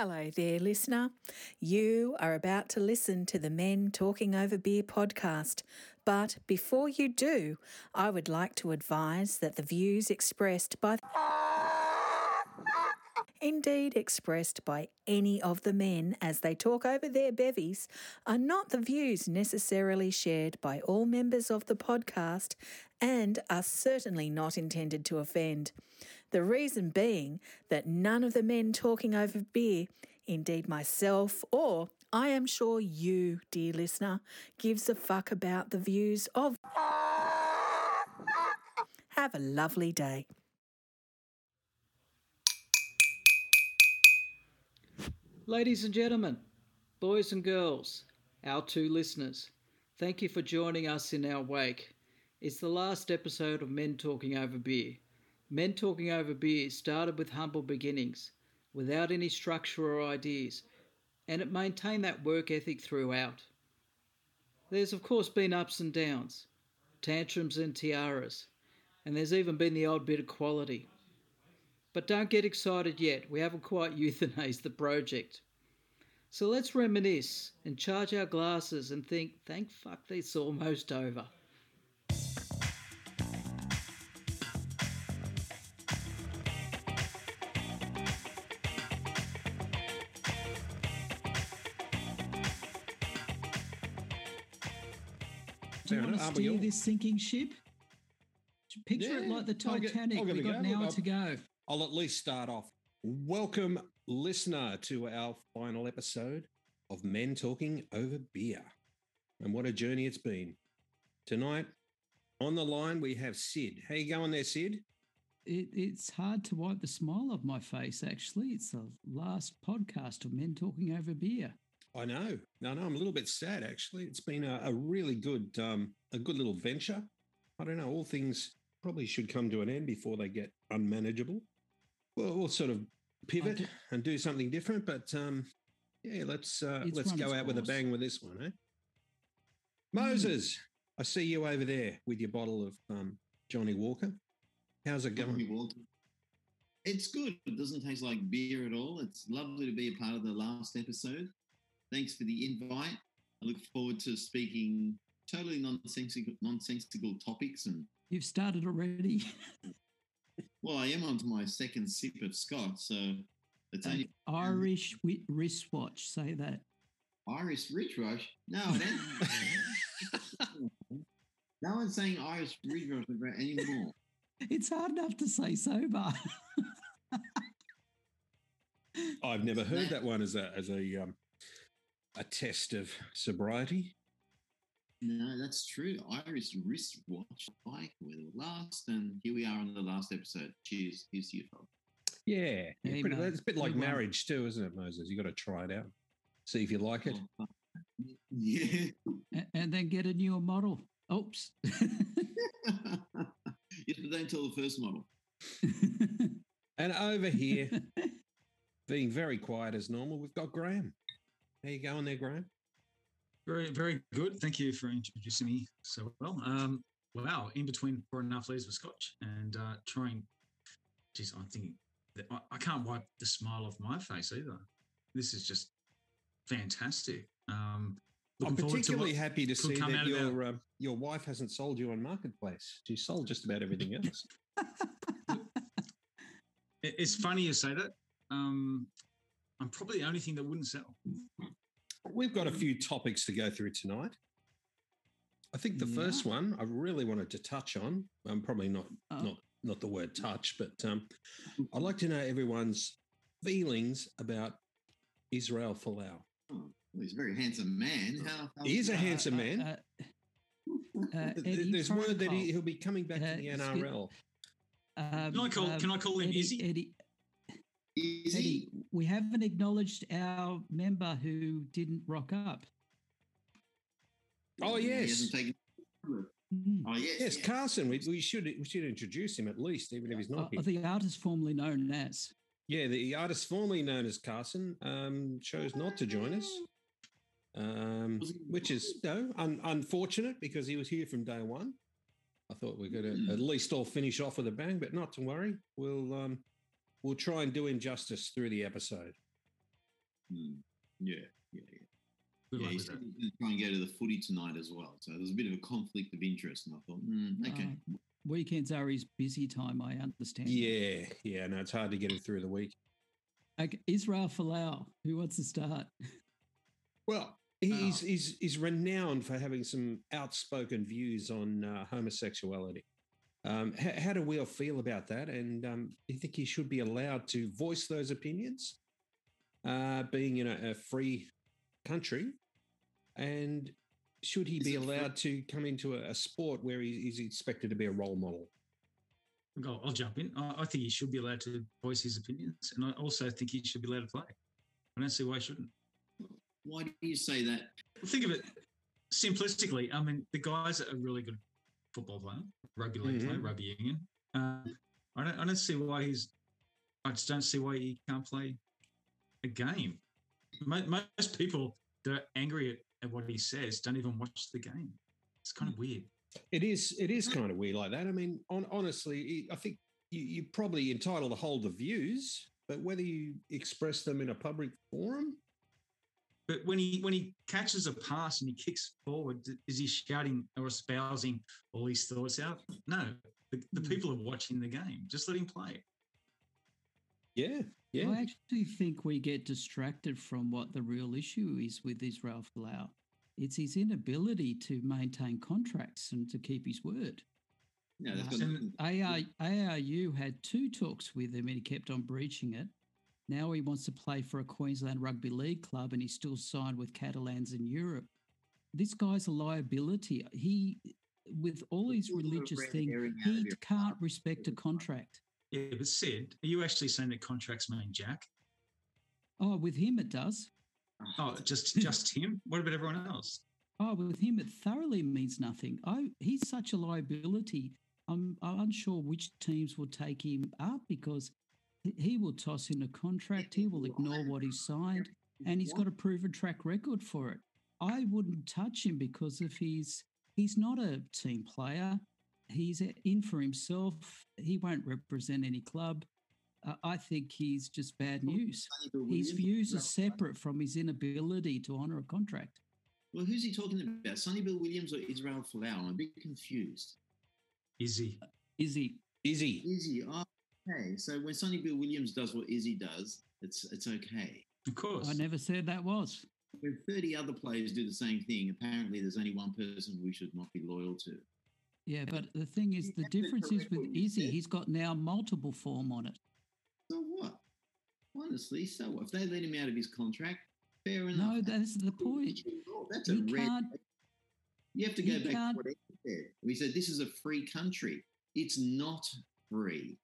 Hello there, listener. You are about to listen to the Men Talking Over Beer podcast. But before you do, I would like to advise that the views expressed by indeed expressed by any of the men as they talk over their bevies, are not the views necessarily shared by all members of the podcast and are certainly not intended to offend. The reason being that none of the men talking over beer, indeed myself or I am sure you, dear listener, gives a fuck about the views of. Have a lovely day. Ladies and gentlemen, boys and girls, our two listeners, thank you for joining us in our wake. It's the last episode of Men Talking Over Beer. Men Talking Over Beer started with humble beginnings, without any structure or ideas, and it maintained that work ethic throughout. There's, of course, been ups and downs, tantrums and tiaras, and there's even been the odd bit of quality. But don't get excited yet, we haven't quite euthanized the project. So let's reminisce and charge our glasses and think, thank fuck this almost over. Steer this sinking ship? Picture it like the I'll get- Titanic. I'll We've got an hour I'll- to go. I'll at least start off. Welcome, listener, to our final episode of Men Talking Over Beer. And what a journey it's been. Tonight, on the line, we have Sid. How you going there, Sid? It, it's hard to wipe the smile off my face, actually. It's the last podcast of men talking over beer. I know. No, no, I'm a little bit sad actually. It's been a, a really good, um, a good little venture. I don't know. All things probably should come to an end before they get unmanageable. Well, we'll sort of pivot do- and do something different. But um, yeah, let's uh, It's let's go its out with a bang with this one, eh? Moses, I see you over there with your bottle of um, Johnnie Walker. How's it Johnny going? Walker. It's good. It doesn't taste like beer at all. It's lovely to be a part of the last episode. Thanks for the invite. I look forward to speaking totally nonsensical, nonsensical topics. And You've started already. well, I am onto my second sip of scotch, so it's only Irish wi- wristwatch. Say that. Irish wristwatch? No, that, no one's saying Irish wristwatch anymore. It's hard enough to say sober. I've never heard that one as a as a um, a test of sobriety. No, that's true. Iris wristwatch. Like we're the last, and here we are on the last episode. Cheers. Here's to you, folks. Yeah, yeah, Hey, pretty, it's a bit like Good marriage too, isn't it, Moses? You got to try it out, see if you like it. Oh. Yeah. A- and then get a newer model. Oops. yes, but don't tell the first model. And over here, being very quiet as normal, we've got Graham. How you going there, Graham? Very, very good. Thank you for introducing me so well. Um, wow, in between pouring enough leaves of scotch and uh, trying, geez, I'm thinking that I, I can't wipe the smile off my face either. This is just fantastic. Um, I'm forward to particularly happy to see that of our- your um, your wife hasn't sold you on marketplace. She sold just about everything else. It's funny you say that. Um, I'm probably the only thing that wouldn't sell. We've got a few topics to go through tonight. I think the Yeah. first one I really wanted to touch on. I'm probably not Oh. not not the word touch, but um, I'd like to know everyone's feelings about Israel Folau. Oh, well, he's a very handsome man. How, how He is a handsome Uh, man. uh, uh, Eddie There's word that he, he'll be coming back Uh, to the NRL. Um, Can I call- um, can I call him Eddie, Izzy? Eddie, is Eddie, he? we haven't acknowledged our member who didn't rock up. Oh, He yes. hasn't taken. Mm. Oh yes. Yes, yeah. Carson. We, we should we should introduce him at least, even if he's not Uh, here. the artist formerly known as. Yeah, the artist formerly known as Carson um, chose not to join us, um, which is you know, un- unfortunate because he was here from day one. I thought we could Hmm. at least all finish off with a bang, but not to worry. We'll um, we'll try and do him justice through the episode. Hmm. Yeah, yeah, yeah. Good yeah, luck he with said that. he was going to try and go to the footy tonight as well. So there's a bit of a conflict of interest, and I thought, mm, okay. Uh, weekends are his busy time, I understand. Yeah, yeah. No, it's hard to get him through the week. Okay, Israel Folau, who wants to start? Well, he's he's he's renowned for having some outspoken views on uh, homosexuality. Um, how, how do we all feel about that? And um, do you think he should be allowed to voice those opinions, uh, being in a, a free country? And should he Is be it free? allowed to come into a, a sport where he, he's expected to be a role model? I'll, I'll jump in. I, I think he should be allowed to voice his opinions, and I also think he should be allowed to play. I don't see why he shouldn't. Why do you say that? Think of it simplistically. I mean, the guy's a really good football player, rugby league player, Mhm. rugby union. Uh, I don't. I don't see why he's. I just don't see why he can't play a game. Most people that are angry at, at what he says don't even watch the game. It's kind of weird. It is. It is kind of weird like that. I mean, on, honestly, I think you, you're probably entitled to hold the views, but whether you express them in a public forum, But when he when he catches a pass and he kicks forward, is he shouting or espousing all his thoughts out? No, the, the Hmm. people are watching the game. Just let him play. yeah, yeah, I actually think we get distracted from what the real issue is with Israel Folau. It's his inability to maintain contracts and to keep his word. Yeah, that's got And AR, ARU had two talks with him and he kept on breaching it. Now he wants to play for a Queensland Rugby League club and he's still signed with Catalans in Europe. This guy's a liability. He, with all his Sort of a religious red thing, herring out of he can't respect a contract. Yeah, but Sid, are you actually saying that contracts mean jack? Oh, with him it does. Oh, just just him? What about everyone else? Oh, with him, it thoroughly means nothing. Oh, he's such a liability. I'm, I'm unsure which teams will take him up because he- he will toss in a contract. He will ignore what he signed, and he's got a proven track record for it. I wouldn't touch him because if his. He's not a team player. He's in for himself. He won't represent any club. Uh, I think he's just bad news. His views are separate from his inability to honour a contract. Well, who's he talking about? Sonny Bill Williams or Israel Folau? I'm a bit confused. is Izzy. Izzy, Izzy. Izzy, oh, okay. So when Sonny Bill Williams does what Izzy does, it's it's okay. Of course. I never said that was. When 30 other players do the same thing, apparently there's only one person we should not be loyal to. Yeah, but the thing is, the difference is with Izzy, he's got now multiple form on it. So what? Honestly, so what? If they let him out of his contract, fair enough. No, that's the point. That's a He red. can't. You have to go back can't- what he said. We said this is a free country. It's not free.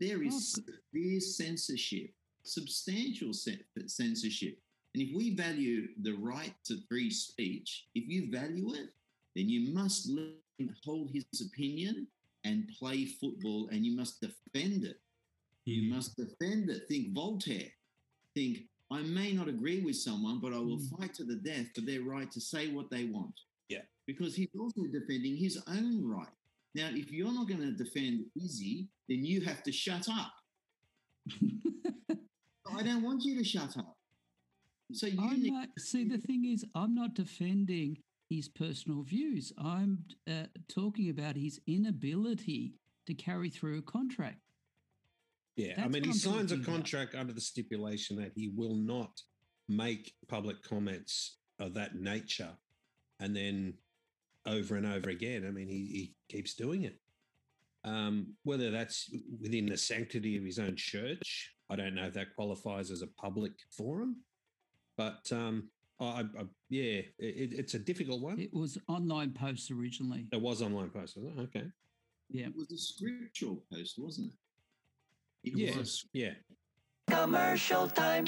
There is Oh, severe censorship, substantial censorship. And if we value the right to free speech, if you value it, then you must let him hold his opinion and play football and you must defend it. You Yeah. must defend it. Think Voltaire. Think, I may not agree with someone, but I will Mm. fight to the death for their right to say what they want. Yeah. Because he's also defending his own right. Now, if you're not going to defend Izzy, then you have to shut up. I don't want you to shut up. So you I'm need not, see, the thing is, I'm not defending his personal views. I'm uh, talking about his inability to carry through a contract. Yeah, I mean, he I'm signs a talking about. contract under the stipulation that he will not make public comments of that nature, and then over and over again. I mean, he, he keeps doing it. Um, whether that's within the sanctity of his own church, I don't know if that qualifies as a public forum. But um, I, I, yeah, it, it's a difficult one. It, It was online posts originally. It was online post, was it? Okay. Yeah. it was a scriptural post, wasn't it? It Yeah, was. yeah. Commercial time.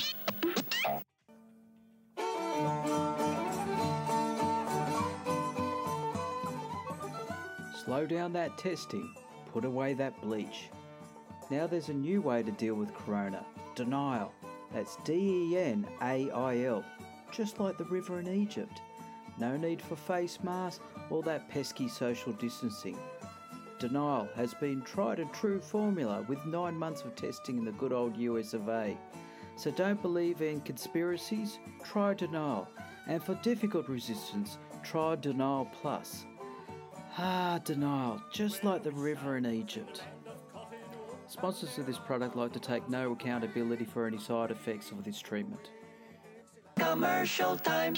Slow down that testing, put away that bleach. Now there's a new way to deal with corona denial. That's D E N A I L, just like the river in Egypt. No need for face masks or that pesky social distancing. Denial has been tried and true formula with nine months of testing in the good old US of A. So don't believe in conspiracies? Try denial. And for difficult resistance, try denial plus. Ah, denial, just like the river in Egypt. Sponsors of this product like to take no accountability for any side effects of this treatment. Commercial time.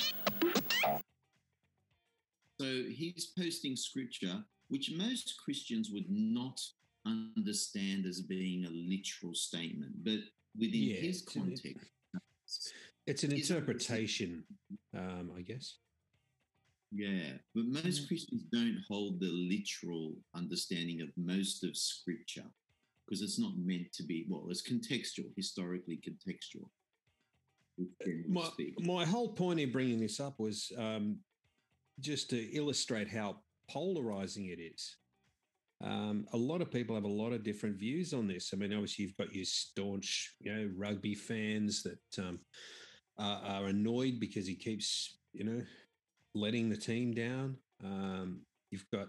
So he's posting scripture, which most Christians would not understand as being a literal statement, but within Yeah, his context, It's an interpretation, um, I guess. Yeah. But most Christians don't hold the literal understanding of most of scripture because it's not meant to be, well, it's contextual, historically contextual. My, my whole point in bringing this up was um, just to illustrate how polarizing it is. Um, a lot of people have a lot of different views on this. I mean, obviously, you've got your staunch, you know, rugby fans that um, are, are annoyed because he keeps, you know, letting the team down. Um, you've got,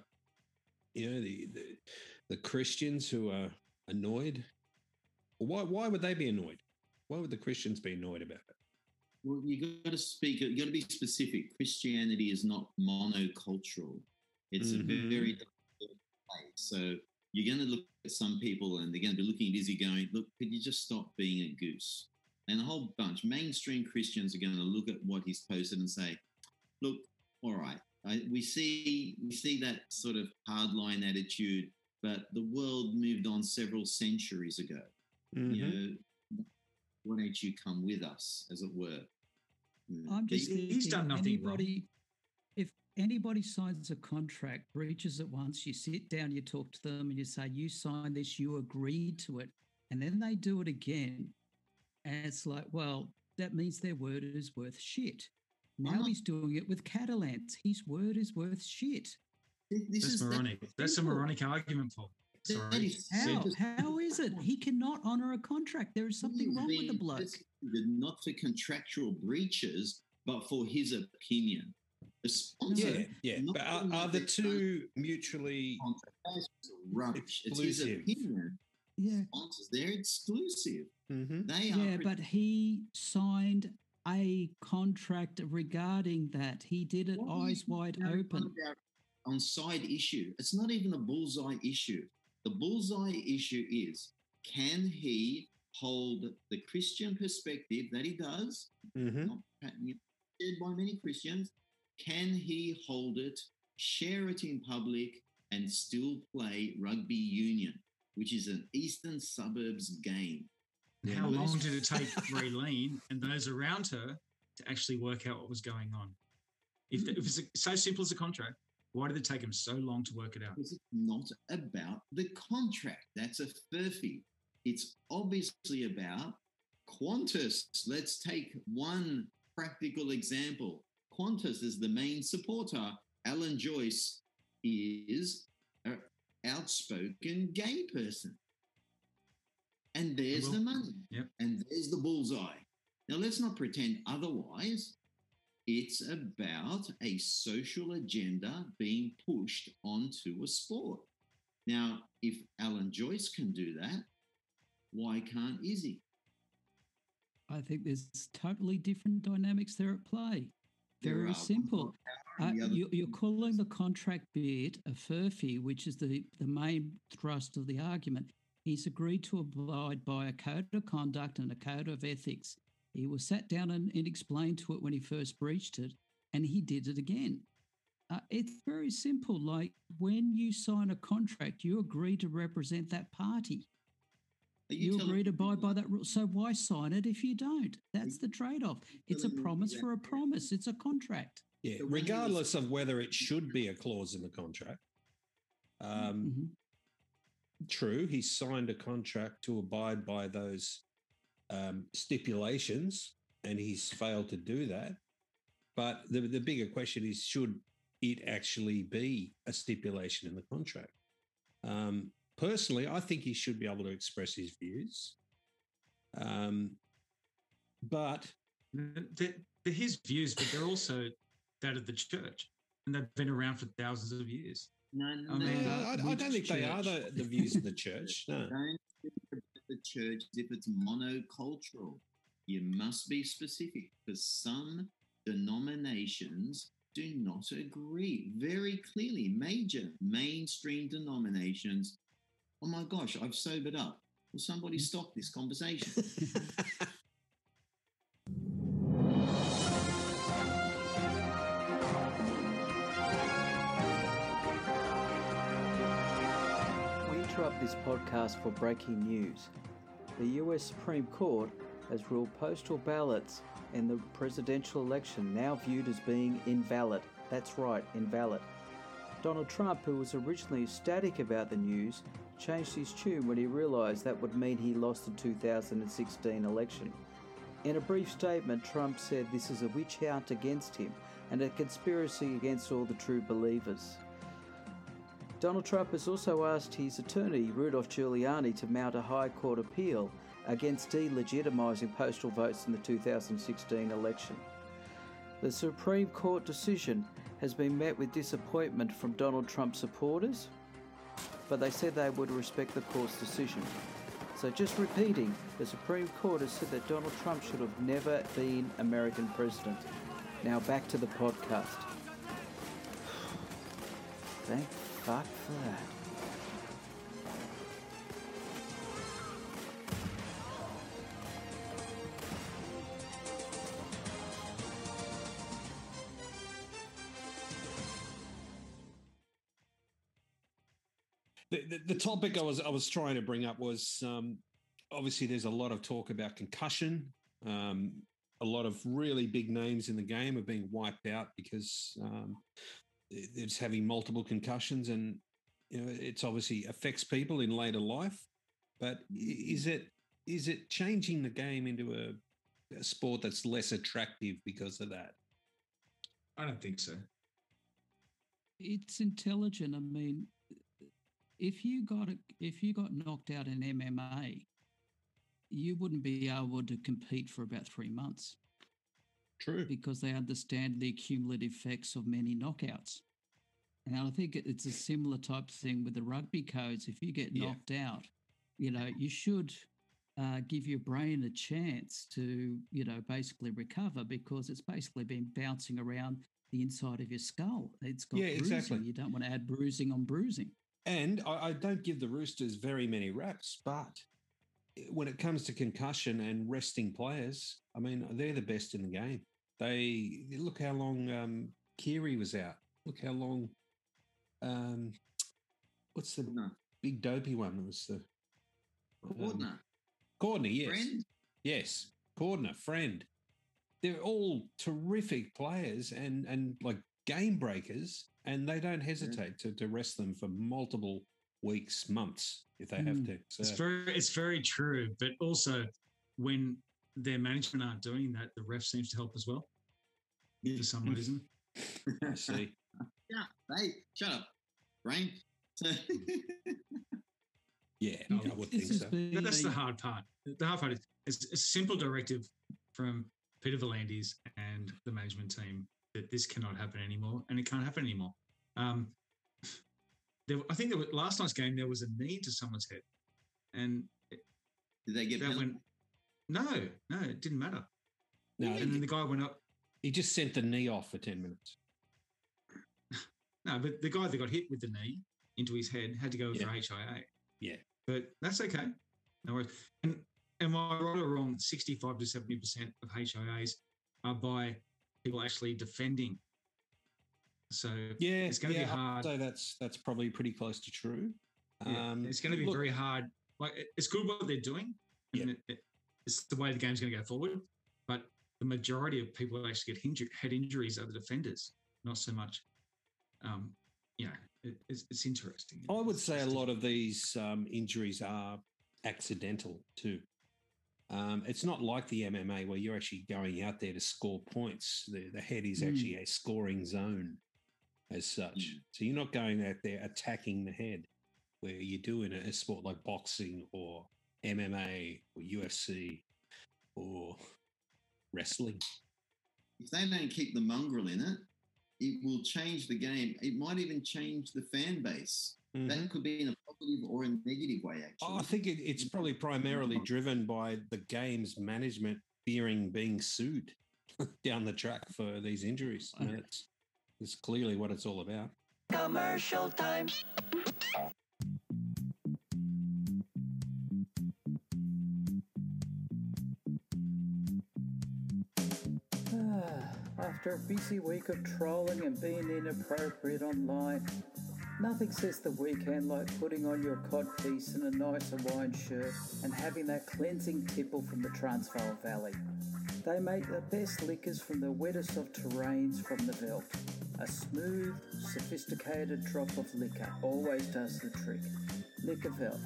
you know, the, the the Christians who are annoyed. Why why would they be annoyed? Why would the Christians be annoyed about it? Well, you got to speak. You got to be specific. Christianity is not monocultural. It's Mhm. a very diverse place. So you're going to look at some people, and they're going to be looking at Izzy, going, "Look, could you just stop being a goose?" And a whole bunch mainstream Christians are going to look at what he's posted and say, "Look, all right, I, we see we see that sort of hardline attitude, but the world moved on several centuries ago." you Mhm. know, why don't you come with us, as it were? Mm. I'm But just you- He's done nothing wrong. anybody, if anybody signs a contract, breaches it once, you sit down, you talk to them, and you say, "You signed this, you agreed to it," and then they do it again, and it's like, well, that means their word is worth shit. Now he's doing it with Catalans. His word is worth shit. this That's is moronic. That's a moronic argument, Paul. Sorry. How? How is it? He cannot honor a contract. There is something wrong with the being bloke. Not for contractual breaches, but for his opinion. Sponsor Yeah, yeah. But are, are the two mutually? contract. That's. It's his Exclusive. opinion. Yeah. Sponsors, they're exclusive. Mhm. They are. Yeah, but he signed a contract regarding that. He did it What eyes wide open. on side issue, it's not even a bullseye issue. The bullseye issue is can he hold the Christian perspective that he does, Mhm. not shared by many Christians? Can he hold it, share it in public, and still play rugby union, which is an eastern suburbs game? How long did it take Raelene and those around her to actually work out what was going on? If, if it's so simple as a contract, why did it take them so long to work it out? Because it's not about the contract. That's a furphy. It's obviously about Qantas. Let's take one practical example. Qantas is the main supporter. Alan Joyce is an outspoken gay person. And there's Well, the money. yep. And there's the bullseye. Now, let's not pretend otherwise. It's about a social agenda being pushed onto a sport. Now, if Alan Joyce can do that, why can't Izzy? I think there's totally different dynamics there at play. Very simple. one power and Uh, you, you're calling the contract bit a furphy, which is the, the main thrust of the argument. He's agreed to abide by a code of conduct and a code of ethics. He was sat down and, and explained to it when he first breached it, and he did it again. Uh, it's very simple. Like when you sign a contract, you agree to represent that party. Are You, telling agree to abide by that- that rule. So why sign it if you don't? That's the trade off. It's a promise for a promise. It's a contract. Yeah, So when he was- regardless of whether it should be a clause in the contract. Um, Mhm. True, he signed a contract to abide by those um, stipulations, and he's failed to do that. But the the bigger question is, should it actually be a stipulation in the contract? Um, personally, I think he should be able to express his views. Um, but They're, they're his views, but they're also that of the church, and they've been around for thousands of years. No, I no, mean, uh, I, I don't think they are the, the views of the church. No. Don't think about the church as if it's monocultural. you must be specific because some denominations do not agree very clearly. Major mainstream denominations. Oh my gosh, I've sobered up. Will somebody stop this conversation? This podcast for breaking news. The US Supreme Court has ruled postal ballots in the presidential election now viewed as being invalid. That's right, invalid. Donald Trump, who was originally ecstatic about the news, changed his tune when he realised that would mean he lost the 2016 election. In a brief statement, Trump said this is a witch hunt against him and a conspiracy against all the true believers. Donald Trump has also asked his attorney, Rudolph Giuliani, to mount a High Court appeal against delegitimising postal votes in the 2016 election. The Supreme Court decision has been met with disappointment from Donald Trump supporters, but they said they would respect the court's decision. So, just repeating, the Supreme Court has said that Donald Trump should have never been American president. Now, back to the podcast. Thank fuck for that. The, the, the topic I was I was trying to bring up was um, obviously there's a lot of talk about concussion. Um, a lot of really big names in the game are being wiped out because um, it's having multiple concussions, and you know it's obviously affects people in later life. But is it is it changing the game into a, a sport that's less attractive because of that? I don't think so. It's intelligent. I mean, if you got a, if you got knocked out in MMA, you wouldn't be able to compete for about three months True. because they understand the cumulative effects of many knockouts. And I think it's a similar type of thing with the rugby codes. If you get Yeah. knocked out, you know, you should uh, give your brain a chance to, you know, basically recover because it's basically been bouncing around the inside of your skull. It's got Yeah, bruising. exactly. You don't want to add bruising on bruising. And I, I don't give the Roosters very many raps, but when it comes to concussion and resting players, I mean, they're the best in the game. They look how long um, Keary was out. Look how long. Um, what's the No. big dopey one? It was the Cordner, Cordner, yes, friend. yes, Cordner, friend. They're all terrific players and and like game breakers, and they don't hesitate to to rest them for multiple weeks, months if they have Mm. to. So, It's very it's very true, but also when their management aren't doing that, the ref seems to help as well for some reason. I see. Yeah, hey, shut up, brain. Yeah, No, I would think so. been that's the hard part. The hard part is it's a simple directive from Peter V'landys and the management team that this cannot happen anymore, and it can't happen anymore. Um, there, I think there was, last night's game there was a knee to someone's head, and did they get that went. No, no, it didn't matter. No, And then the guy went up. he just sent the knee off for ten minutes. No, but the guy that got hit with the knee into his head had to go Yeah. for HIA. Yeah. But that's okay. No worries. And am I right or wrong? 65 to 70% of HIAs are by people actually defending. So Yeah, It's gonna be yeah, I'd hard. So that's that's probably pretty close to true. yeah, Um, it's going to be look, very hard. Like it's good what they're doing. And Yeah. it, it- it's the way the game's going to go forward. But the majority of people that actually get injured, head injuries are the defenders, not so much. Um, you know, it, it's, it's interesting. I would say a lot of these um, injuries are accidental too. Um, it's not like the MMA where you're actually going out there to score points. The, the head is Mm. actually a scoring zone as such. Mm. So you're not going out there attacking the head where you do in a, sport like boxing or MMA or UFC or wrestling. if they don't keep the mongrel in it, it will change the game. It might even change the fan base. Mhm. That could be in a positive or a negative way, actually. Oh, I think it, it's probably primarily driven by the game's management fearing being sued down the track for these injuries. You know, it's, it's clearly what it's all about. Commercial time. Ah, after a busy week of trolling and being inappropriate online, nothing says the weekend like putting on your codpiece and a nice Hawaiian shirt and having that cleansing tipple from the Transvaal Valley. They make the best liquors from the wettest of terrains from the veldt. A smooth, sophisticated drop of liquor always does the trick. Liquor Veldt,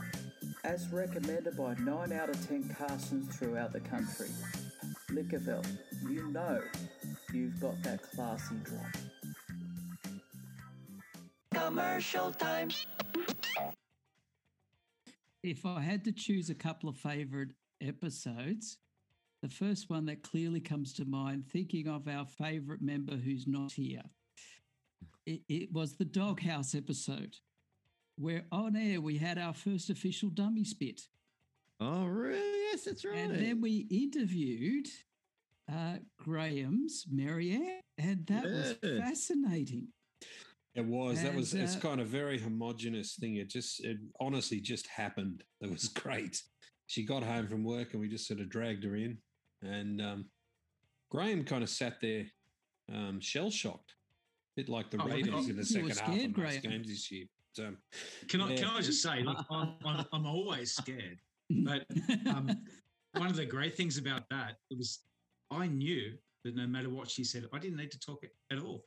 as recommended by 9 out of 10 Carsons throughout the country. Liquor Veldt, you know you've got that classy drop. Commercial time. If I had to choose a couple of favourite episodes, the first one that clearly comes to mind, thinking of our favourite member who's not here, it, it was the Doghouse episode, where on air we had our first official dummy spit. Oh, really? Yes, that's right. And then we interviewed uh, Graham's Marianne, and that was fascinating. It was. that was. And, It's uh, kind of very homogenous thing. It just. It honestly just happened. It was great. She got home from work and we just sort of dragged her in, and um, Graham kind of sat there, um, shell shocked, a bit like the Oh, Raiders oh, in the second were half of most Graham. games this year. But, um, Can I can I just say, look, I'm, I'm, I'm always scared. But um, one of the great things about that it was I knew that no matter what she said, I didn't need to talk at all.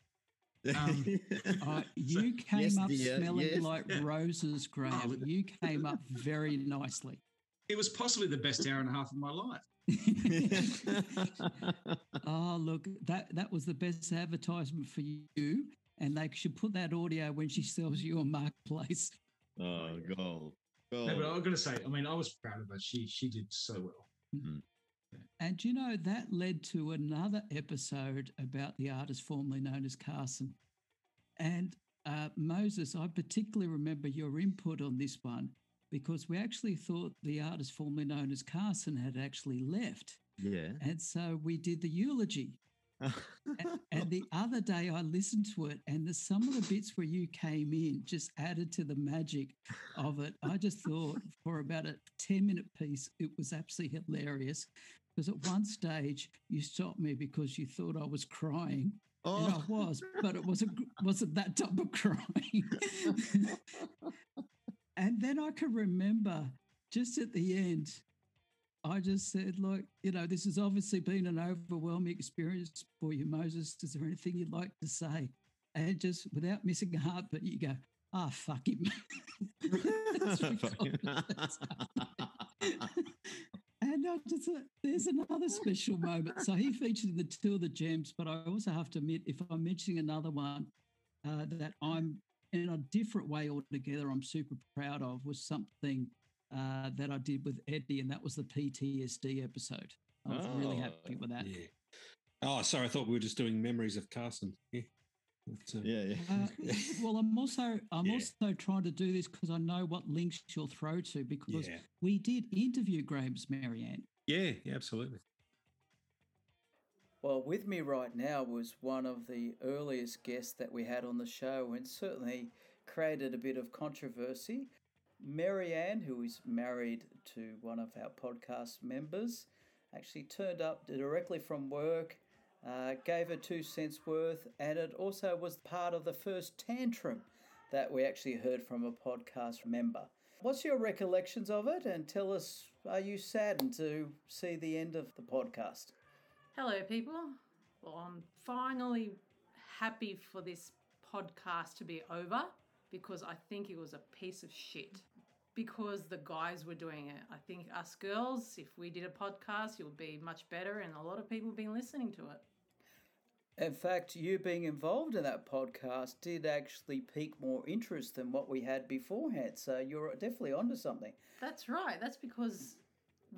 Um, Uh, you came Yes, up dear, smelling yes. like Yeah. roses, Graham. look- you came up very nicely. It was possibly the best hour and a half of my life. oh, look, that that was the best advertisement for you, and they should put that audio when she sells you on Marketplace. oh, gold. No, but I've got to say, I mean, I was proud of her. She she did so well. And you know that led to another episode about the artist formerly known as Carson. And uh, Moses, I particularly remember your input on this one because we actually thought the artist formerly known as Carson had actually left. Yeah. And so we did the eulogy. A- and the other day I listened to it, and the, some of the bits where you came in just added to the magic of it. I just thought for about a 10 minute piece, it was absolutely hilarious. Because at one stage you stopped me because you thought I was crying. And I oh, was, but it wasn't wasn't that type of crying. and then I can remember just at the end, I just said, look, you know, this has obviously been an overwhelming experience for you, Moses. Is there anything you'd like to say? And just without missing a heartbeat, you go, ah, fuck him. And I just there's another special moment. So he featured in the two of the gems, but I also have to admit, if I'm mentioning another one uh, that I'm in a different way altogether, I'm super proud of, was something uh, that I did with Eddie, and that was the PTSD episode. I was really happy Oh, with that. yeah. Oh, sorry. I thought we were just doing memories of Carson. Yeah. But, uh, yeah, yeah. Uh, well, I'm also I'm Yeah. also trying to do this because I know what links you'll throw to because yeah. we did interview Graham's Marianne. Yeah. Yeah. Absolutely. Well, with me right now was one of the earliest guests that we had on the show and certainly created a bit of controversy. Marianne, who is married to one of our podcast members, actually turned up directly from work, uh, gave her two cents worth, and it also was part of the first tantrum that we actually heard from a podcast member. What's your recollections of it? And tell us, are you saddened to see the end of the podcast? Hello, people. Well, I'm finally happy for this podcast to be over because I think it was a piece of shit. Because the guys were doing it. I think us girls, if we did a podcast, it would be much better, and a lot of people have been listening to it. In fact, you being involved in that podcast did actually pique more interest than what we had beforehand. So you're definitely onto something. That's right. That's because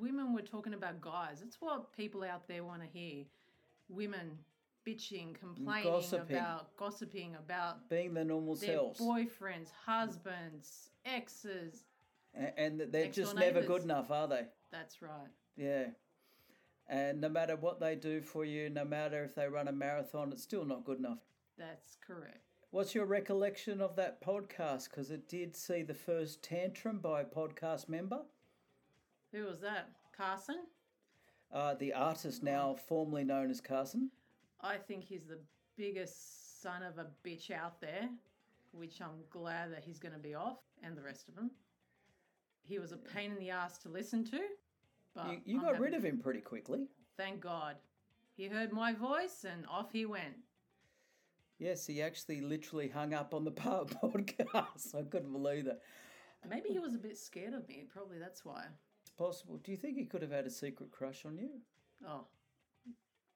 women were talking about guys. It's what people out there want to hear. Women bitching, complaining Gossiping. about gossiping about Being the normal their selves. boyfriends, husbands, exes. A- and they're just never good enough, are they? That's right. Yeah. And no matter what they do for you, no matter if they run a marathon, it's still not good enough. That's correct. What's your recollection of that podcast? Because it did see the first tantrum by a podcast member. Who was that? Carson? Uh, the artist now formerly known as Carson. I think he's the biggest son of a bitch out there, which I'm glad that he's going to be off, and the rest of them. He was a pain in the ass to listen to, but You, you got rid of him pretty quickly. Thank God. He heard my voice and off he went. Yes, he actually literally hung up on the po- podcast. I couldn't believe that. Maybe he was a bit scared of me. Probably that's why. Possible. Do you think he could have had a secret crush on you? Oh,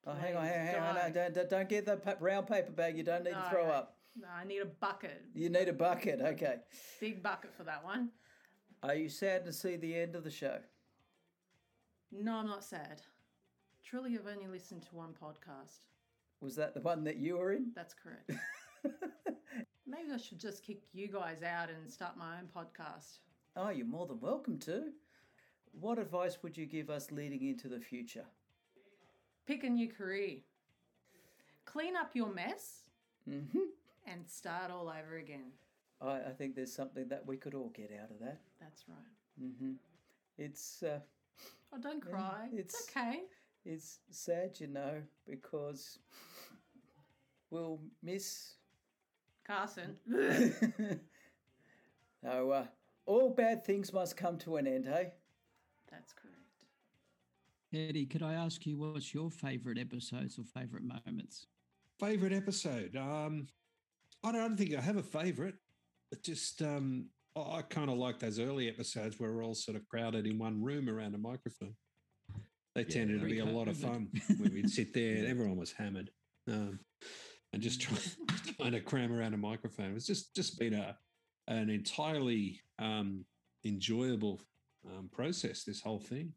Oh, hang on, hang on, hang on. No, don't. don't, get the pa- brown paper bag. You don't need to throw no. up. no, I need a bucket. You need a bucket. Okay. Big bucket for that one. Are you sad to see the end of the show? No, I'm not sad. Truly, I've only listened to one podcast. Was that the one that you were in? That's correct. Maybe I should just kick you guys out and start my own podcast. Oh, you're more than welcome to. What advice would you give us leading into the future? Pick a new career. Clean up your mess hmm and start all over again. I, I think there's something that we could all get out of that. That's right. hmm It's uh, Oh, don't cry. it's it's- okay. it's sad, you know, because we'll miss. Carson. no, uh, all bad things must come to an end, hey? That's correct. Eddie, could I ask you what's your favourite episodes or favourite moments? Favorite episode? Um, I don't, think I have a favorite. It just um, I, I kind of like those early episodes where we're all sort of crowded in one room around a microphone. They Yeah, tended to be a lot of fun when we'd sit there and everyone was hammered, um, and just try, trying to cram around a microphone. It's just just been a an entirely um, enjoyable um, process. This whole thing.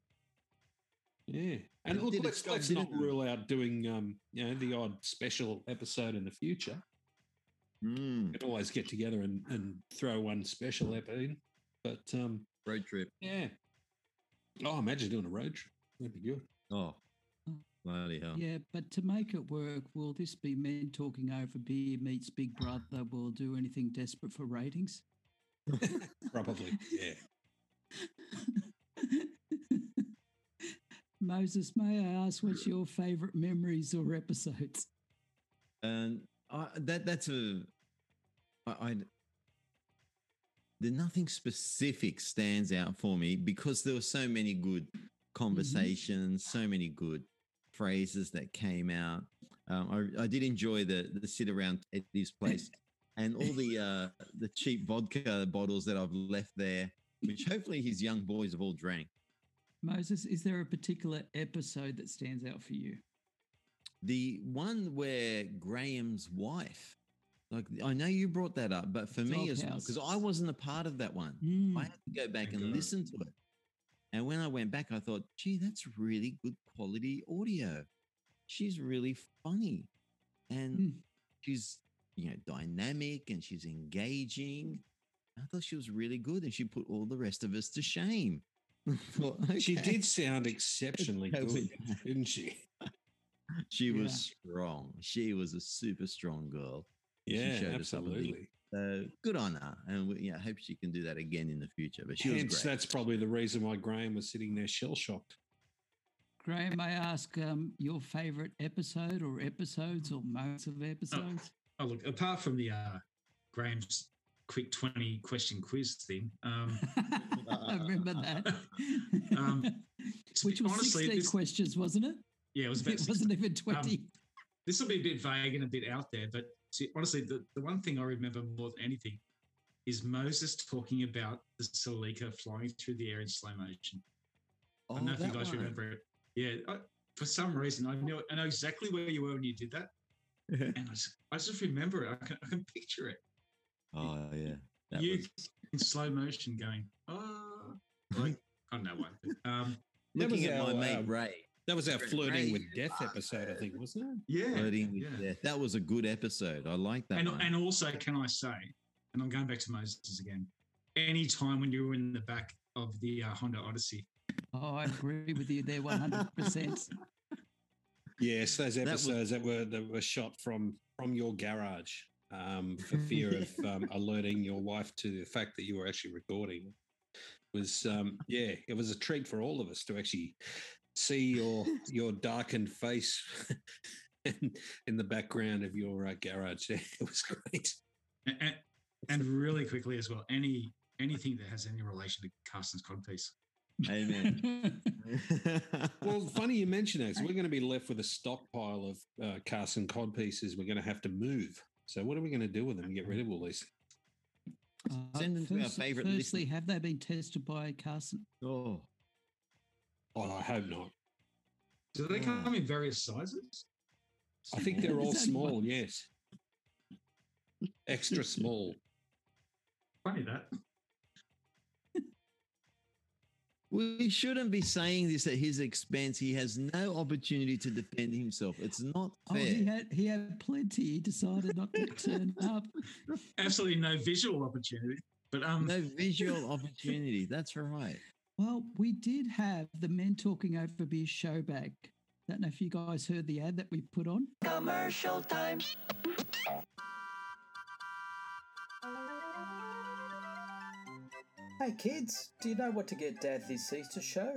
Yeah, and It look, its let's job, let's didn't rule out doing um, you know the odd special episode in the future. Mm, We can always get together and, and throw one special ep in. But um, road trip. yeah, oh, imagine doing a road trip. That'd be good. Oh, bloody hell. Yeah, but to make it work, will this be men talking over beer meets Big Brother? Will do anything desperate for ratings? Probably, yeah. Moses, may I ask what's your favourite memories or episodes? And I, that that's a I, I the nothing specific stands out for me because there were so many good conversations, so many good phrases that came out. Um, I, I did enjoy the the sit around Eddie's place and all the uh, the cheap vodka bottles that I've left there, which hopefully his young boys have all drank. Moses, is there a particular episode that stands out for you? The one where Graham's wife, like I know you brought that up, but for me as well, because I wasn't a part of that one, Mm. I had to go back and Okay. listen to it. And when I went back, I thought, gee, that's really good quality audio. She's really funny. And Mm. she's, you know, dynamic and she's engaging. I thought she was really good and she put all the rest of us to shame. Well, She did sound exceptionally good, didn't she? She was Yeah. strong. She was a super strong girl. She Yeah, showed us something. absolutely. So good on her, and we, yeah, I hope she can do that again in the future. But she was great. that's probably the reason why Graham was sitting there shell shocked. Graham, may I ask um, your favourite episode or episodes or most of episodes? Oh, look, apart from the uh, Graham's quick 20 question quiz thing, um, I remember that. Um, Which was honestly, 16 this- questions, wasn't it? yeah, it was about It wasn't even 20. this will be a bit vague and a bit out there, but see, honestly, the, the one thing I remember more than anything is Moses talking about the Salika flying through the air in slow motion. I don't know if you Oh, guys one. remember it. Yeah, I, for some reason, I know I know exactly where you were when you did that, and I just, I just remember it. I can, I can picture it. Oh yeah, that you was in slow motion going, oh, like I don't know why. Um, looking was at my mate um, Ray. That was our flirting Ray- with death episode, I think, wasn't it? yeah, Flirting with yeah. death. That was a good episode. I like that and one. and also, can I say, and I'm going back to Moses again. Any time when you were in the back of the uh, Honda Odyssey, Oh, I agree with you there 100%. Yes, those That was- episodes that were that were shot from from your garage um, for fear of um, alerting your wife to the fact that you were actually recording was um, yeah, it was a treat for all of us to actually see your your darkened face in, in the background of your uh, garage. It was great. And, and, and really quickly as well, any anything that has any relation to Carson's codpiece. Amen. Well, funny you mention that. So we're going to be left with a stockpile of uh, Carson cod pieces. We're going to have to move. So what are we going to do with them? Get rid of all these? Uh, Send them to our favourite Firstly, listener. have they been tested by Carson? oh, Oh, I hope not. Do they Yeah. come in various sizes? I think they're all small. Yes, extra small. Funny that. We shouldn't be saying this at his expense. He has no opportunity to defend himself. It's not Oh, fair. he had he had plenty. He decided not to turn up. Absolutely no visual opportunity. But um, no visual opportunity. That's right. Well, we did have the Men Talking Over Beer show back. I Don't know if you guys heard the ad that we put on. Commercial time. Hey kids, do you know what to get Dad this Easter show?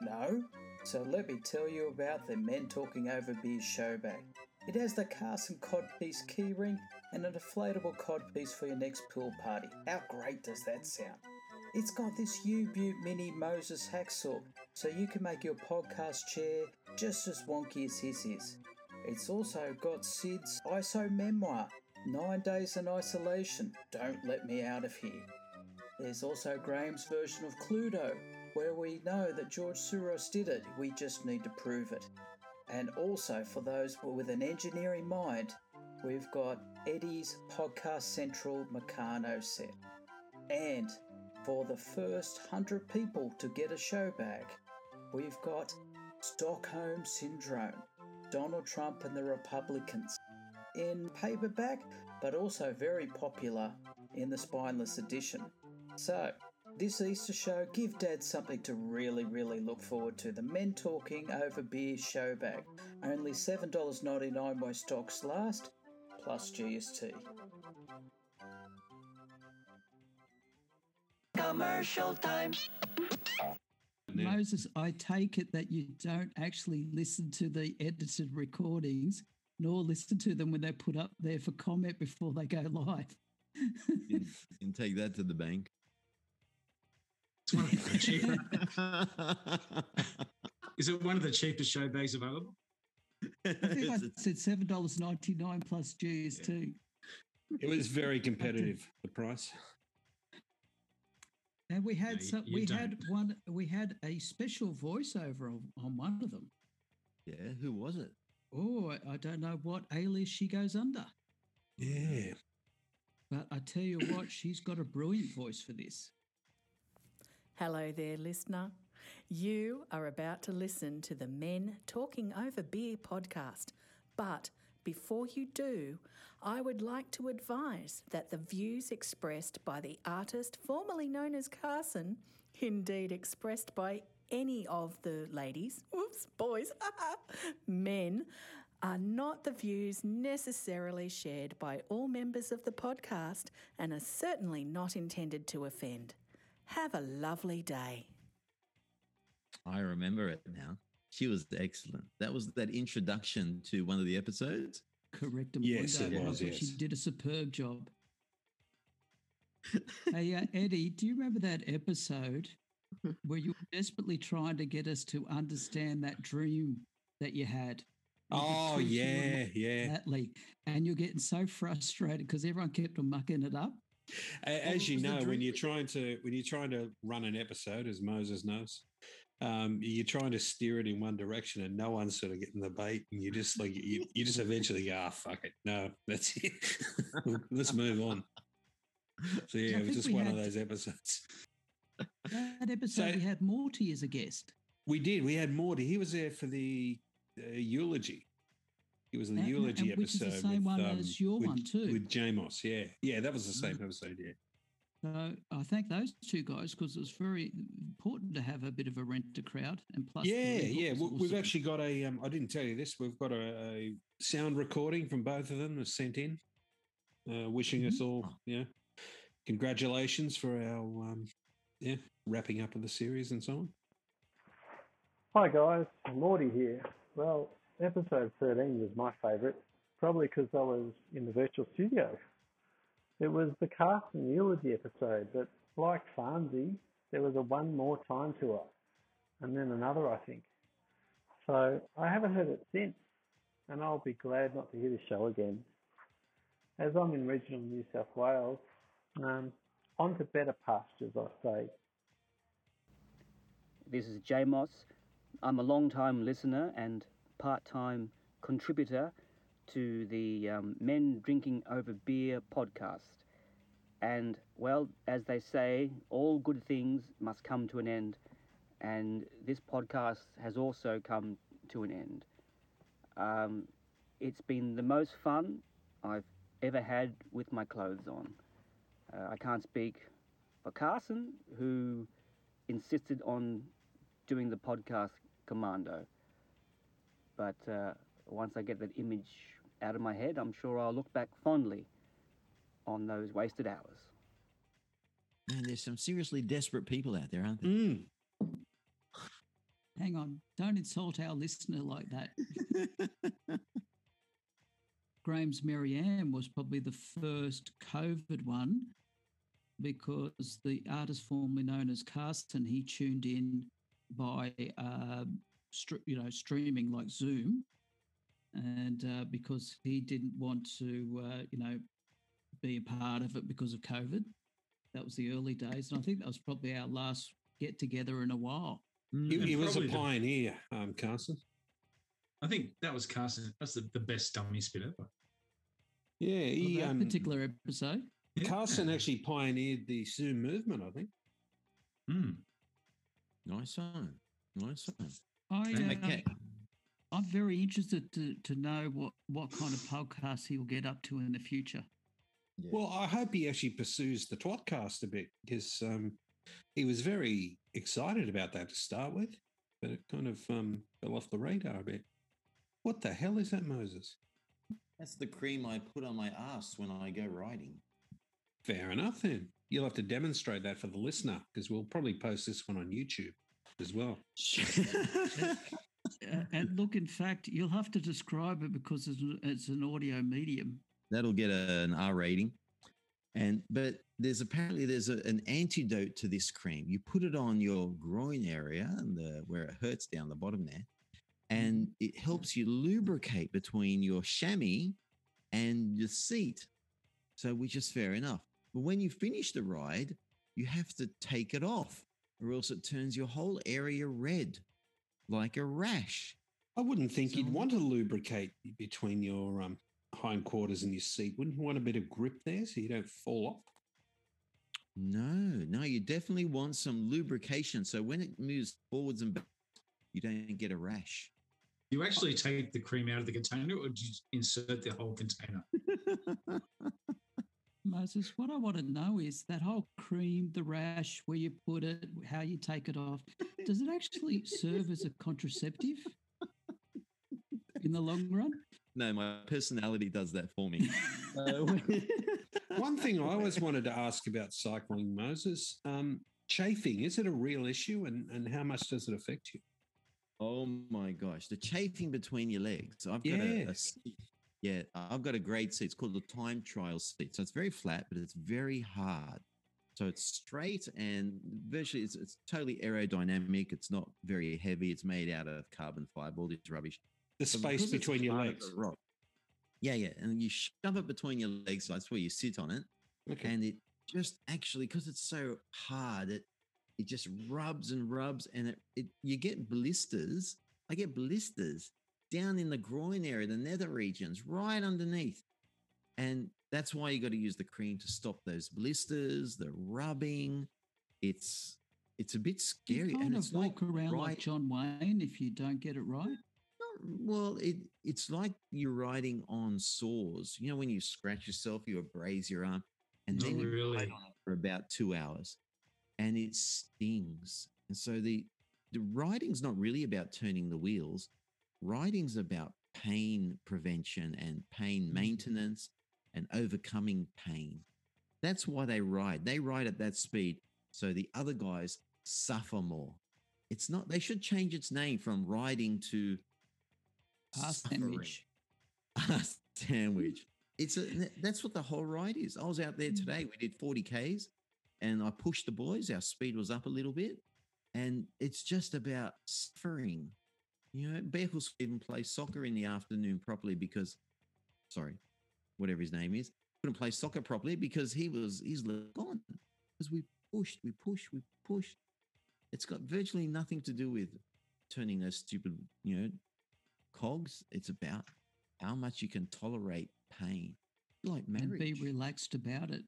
No? So let me tell you about the Men Talking Over Beer show bag. It has the Carson Codpiece keyring and an inflatable codpiece for your next pool party. How great does that sound? It's got this U-Butte Mini Moses hacksaw, so you can make your podcast chair just as wonky as his is. It's also got Sid's ISO memoir, Nine Days in Isolation, Don't Let Me Out of Here. There's also Graham's version of Cluedo, where we know that George Soros did it, we just need to prove it. And also, for those with an engineering mind, we've got Eddie's Podcast Central Meccano set. And for the first 100 people to get a show bag, we've got Stockholm Syndrome, Donald Trump and the Republicans in paperback, but also very popular in the spineless edition. So, this Easter show, give Dad something to really, really look forward to. The Men Talking Over Beer show bag. Only $7.99 by stocks last, plus GST. Commercial time. Moses, I take it that you don't actually listen to the edited recordings, nor listen to them when they're put up there for comment before they go live. You can, you can take that to the bank. It's one of the cheaper. Is it one of the cheapest show bags available? I think I said seven dollars ninety nine plus GST. it was very uh, competitive. The price. And we had you- some. we had don't. one. We had a special voiceover on, on one of them. yeah, who was it? Oh, I, I don't know what alias she goes under, Yeah. but I tell you what, she's got a brilliant voice for this. Hello there, listener. You are about to listen to the Men Talking Over Beer podcast. But before you do, I would like to advise that the views expressed by the artist formerly known as Carson, indeed expressed by any of the ladies, whoops, boys, men, are not the views necessarily shared by all members of the podcast and are certainly not intended to offend. Have a lovely day. I remember it now. She was excellent. That was that introduction to one of the episodes. Correct. and Yes, it was, I thought She did a superb job. hey, uh, Eddie, do you remember that episode where you were desperately trying to get us to understand that dream that you had? Oh truth yeah, yeah. Natalie, and you're getting so frustrated because everyone kept on mucking it up. As you know, when you're trying to when you're trying to run an episode, as Moses knows, um, you're trying to steer it in one direction, and no one's sort of getting the bait, and you just like you, you just eventually go, ah, fuck it, no, that's it, let's move on. So yeah, it was just one of those episodes. That episode, we had Morty as a guest. We did. We had Morty. He was there for the uh, eulogy. He was in the And- eulogy and which is episode. the same with, one um, as your with, one too. With Jamos, yeah, yeah, that was the same Mm. episode. Yeah, So I thank those two guys because it was very important to have a bit of a renter crowd. And plus, yeah, yeah. we- We've awesome. actually got a. Um, I didn't tell you this. We've got a, a sound recording from both of them that's sent in, uh, wishing us all, yeah, congratulations for our, um, yeah, wrapping up of the series and so on. Hi guys, Morty here. Well, episode 13 was my favourite, probably because I was in the virtual studio. It was the Carson eulogy episode, but like Farnsey, there was a one more time to it, and then another, I think. So I haven't heard it since, and I'll be glad not to hear the show again. As I'm in regional New South Wales, um, on to better pastures, I say. This is J Moss. I'm a long time listener and part time contributor to the um, Men Drinking Over Beer podcast. And, well, as they say, all good things must come to an end. And this podcast has also come to an end. Um, it's been the most fun I've ever had with my clothes on. Uh, I can't speak for Carson, who insisted on doing the podcast commando. But uh, once I get that image out of my head, I'm sure I'll look back fondly on those wasted hours. Man, there's some seriously desperate people out there, aren't there? Mm. Hang on, don't insult our listener like that. Graham's Marianne was probably the first COVID one because the artist formerly known as Carson, he tuned in by, uh, str- you know, streaming like Zoom. And uh, because he didn't want to, uh, you know, be a part of it because of COVID. That was the early days. And I think that was probably our last get together in a while. He, he was a pioneer, um, Carson. I think that was Carson. That's the, the best dummy spit ever. Yeah, Well, he, that um, particular episode. Carson actually pioneered the Zoom movement, I think. Mm. Nice one. Nice one. I, uh, Okay. I'm very interested to, to know what, what kind of podcast he'll get up to in the future. Well, I hope he actually pursues the Twatcast a bit because um, he was very excited about that to start with, but it kind of um, fell off the radar a bit. What the hell is that, Moses? That's the cream I put on my ass when I go riding. Fair enough, then. You'll have to demonstrate that for the listener because we'll probably post this one on YouTube as well. Uh, and look, in fact, you'll have to describe it because it's, an- audio medium. That'll get an R rating. And but there's apparently there's a, an antidote to this cream. You put it on your groin area and the where it hurts down the bottom there, and it helps you lubricate between your chamois and your seat. So which is fair enough. But when you finish the ride, you have to take it off, or else it turns your whole area red, like a rash. I wouldn't think you'd want to lubricate between your um, hindquarters and your seat. Wouldn't you want a bit of grip there so you don't fall off? No, no, you definitely want some lubrication. So when it moves forwards and back, you don't get a rash. You actually take the cream out of the container, or do you insert the whole container? Moses, what I want to know is that whole cream, the rash, where you put it, how you take it off, does it actually serve as a contraceptive in the long run? No, my personality does that for me. One thing I always wanted to ask about cycling, Moses, um, chafing, is it a real issue and, and how much does it affect you? Oh my gosh, the chafing between your legs. I've got Yeah. a, a seat. Yeah, I've got a great seat. It's called the time trial seat. So it's very flat, but it's very hard. So it's straight and virtually it's, it's totally aerodynamic. It's not very heavy. It's made out of carbon fiber, all this rubbish. The So space between your legs. rock- Yeah, yeah. And you shove it between your legs. So that's where you sit on it. Okay. And it just actually, because it's so hard, it it just rubs and rubs, and it, it you get blisters. I get blisters down in the groin area, the nether regions, right underneath. And that's why you got to use the cream to stop those blisters, the rubbing. It's it's a bit You scary, kind and of it's like walk around like John Wayne if you don't get it right. well, it it's like you're riding on sores. You know, when you scratch yourself, you abrase your arm, and Not then you really. ride on it. for about two hours, and it stings. And so the the riding's not really about turning the wheels. Riding's about pain prevention and pain mm-hmm. maintenance and overcoming pain. That's why they ride. They ride at that speed so the other guys suffer more. It's not, they should change its name from riding to Ass sandwich. Ass sandwich. It's a, that's what the whole ride is. I was out there mm. today. We did 40 Ks and I pushed the boys. Our speed was up a little bit. And it's just about suffering. You know, Beckles even play soccer in the afternoon properly because, sorry, whatever his name is, couldn't play soccer properly because he was he's gone. Because we pushed, we pushed, we pushed. It's got virtually nothing to do with turning those stupid, you know, cogs. It's about how much you can tolerate pain. Like And be relaxed about it.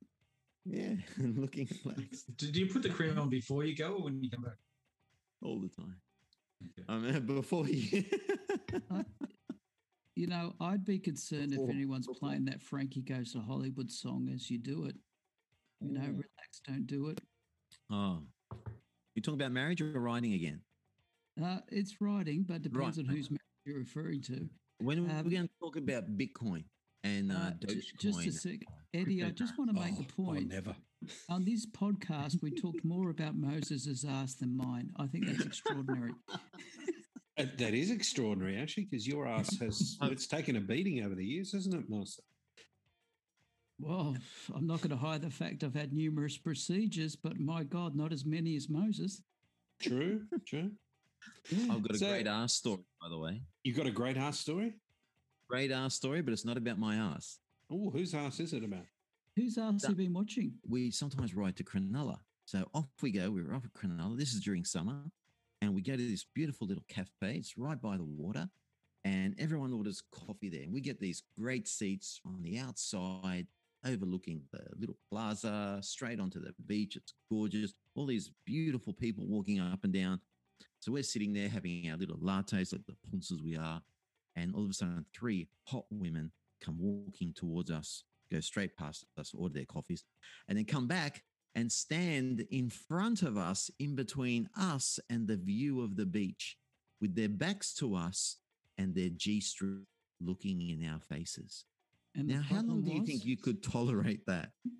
yeah, and looking relaxed Did you put the cream on before you go or when you come back? all the time. I mean, before you. You know, I'd be concerned if anyone's before- playing that Frankie Goes to Hollywood song as you do it. You know, Mm. relax, don't do it. oh, you talking about marriage or writing again? Uh, it's writing, but depends Right. on whose marriage you're referring to. When are Um, we going to talk about Bitcoin and uh, Uh, j- just a sec, Eddie. I just want to make the Oh, oh, point. never. On this podcast, we talked more about Moses' ass than mine. I think that's extraordinary. That is extraordinary, actually, because your ass has it's taken a beating over the years, isn't it, Master? Well, I'm not going to hide the fact I've had numerous procedures, but my God, not as many as Moses. True, true. I've got a So- great ass story, by the way. You've got a great ass story? Great ass story, but it's not about my ass. Oh, whose ass is it about? Whose ass have you been watching? We sometimes ride to Cronulla. So off we go. We're off at Cronulla. This is during summer. And we go to this beautiful little cafe. It's right by the water. And everyone orders coffee there. And we get these great seats on the outside, overlooking the little plaza, straight onto the beach. It's gorgeous. All these beautiful people walking up and down. So we're sitting there having our little lattes, like the punces we are. And all of a sudden, three hot women come walking towards us, go straight past us, order their coffees, and then come back and stand in front of us, in between us and the view of the beach, with their backs to us and their G string looking in our faces. And now, how long problem do you think you could tolerate that?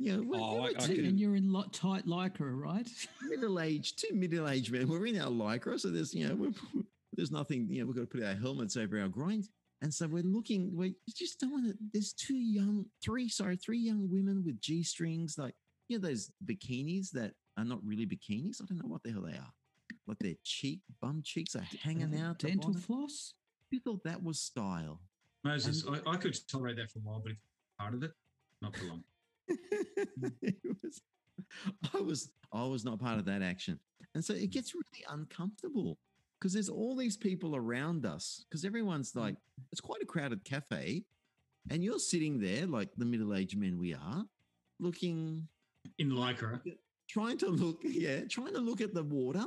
Yeah, we're, Oh, we're I two could- And you're in lo- tight lycra, right? middle-aged, two middle-aged men. We're in our lycra, so there's you know we're, there's nothing. You know, we've got to put our helmets over our groins, and so we're looking. We just don't want to. There's two young, three sorry, three young women with g strings, like you know those bikinis that are not really bikinis. I don't know what the hell they are. Like their cheek, bum cheeks are hanging Uh, out. the dental bottom. floss. You thought that was style? Moses, And- I, I could tolerate that for a while, but it's part of it, not for long. it was, I was I was not part of that action, and so it gets really uncomfortable because there's all these people around us because everyone's mm. like it's quite a crowded cafe, and you're sitting there like the middle-aged men we are, looking In Lycra, trying to look yeah trying to look at the water.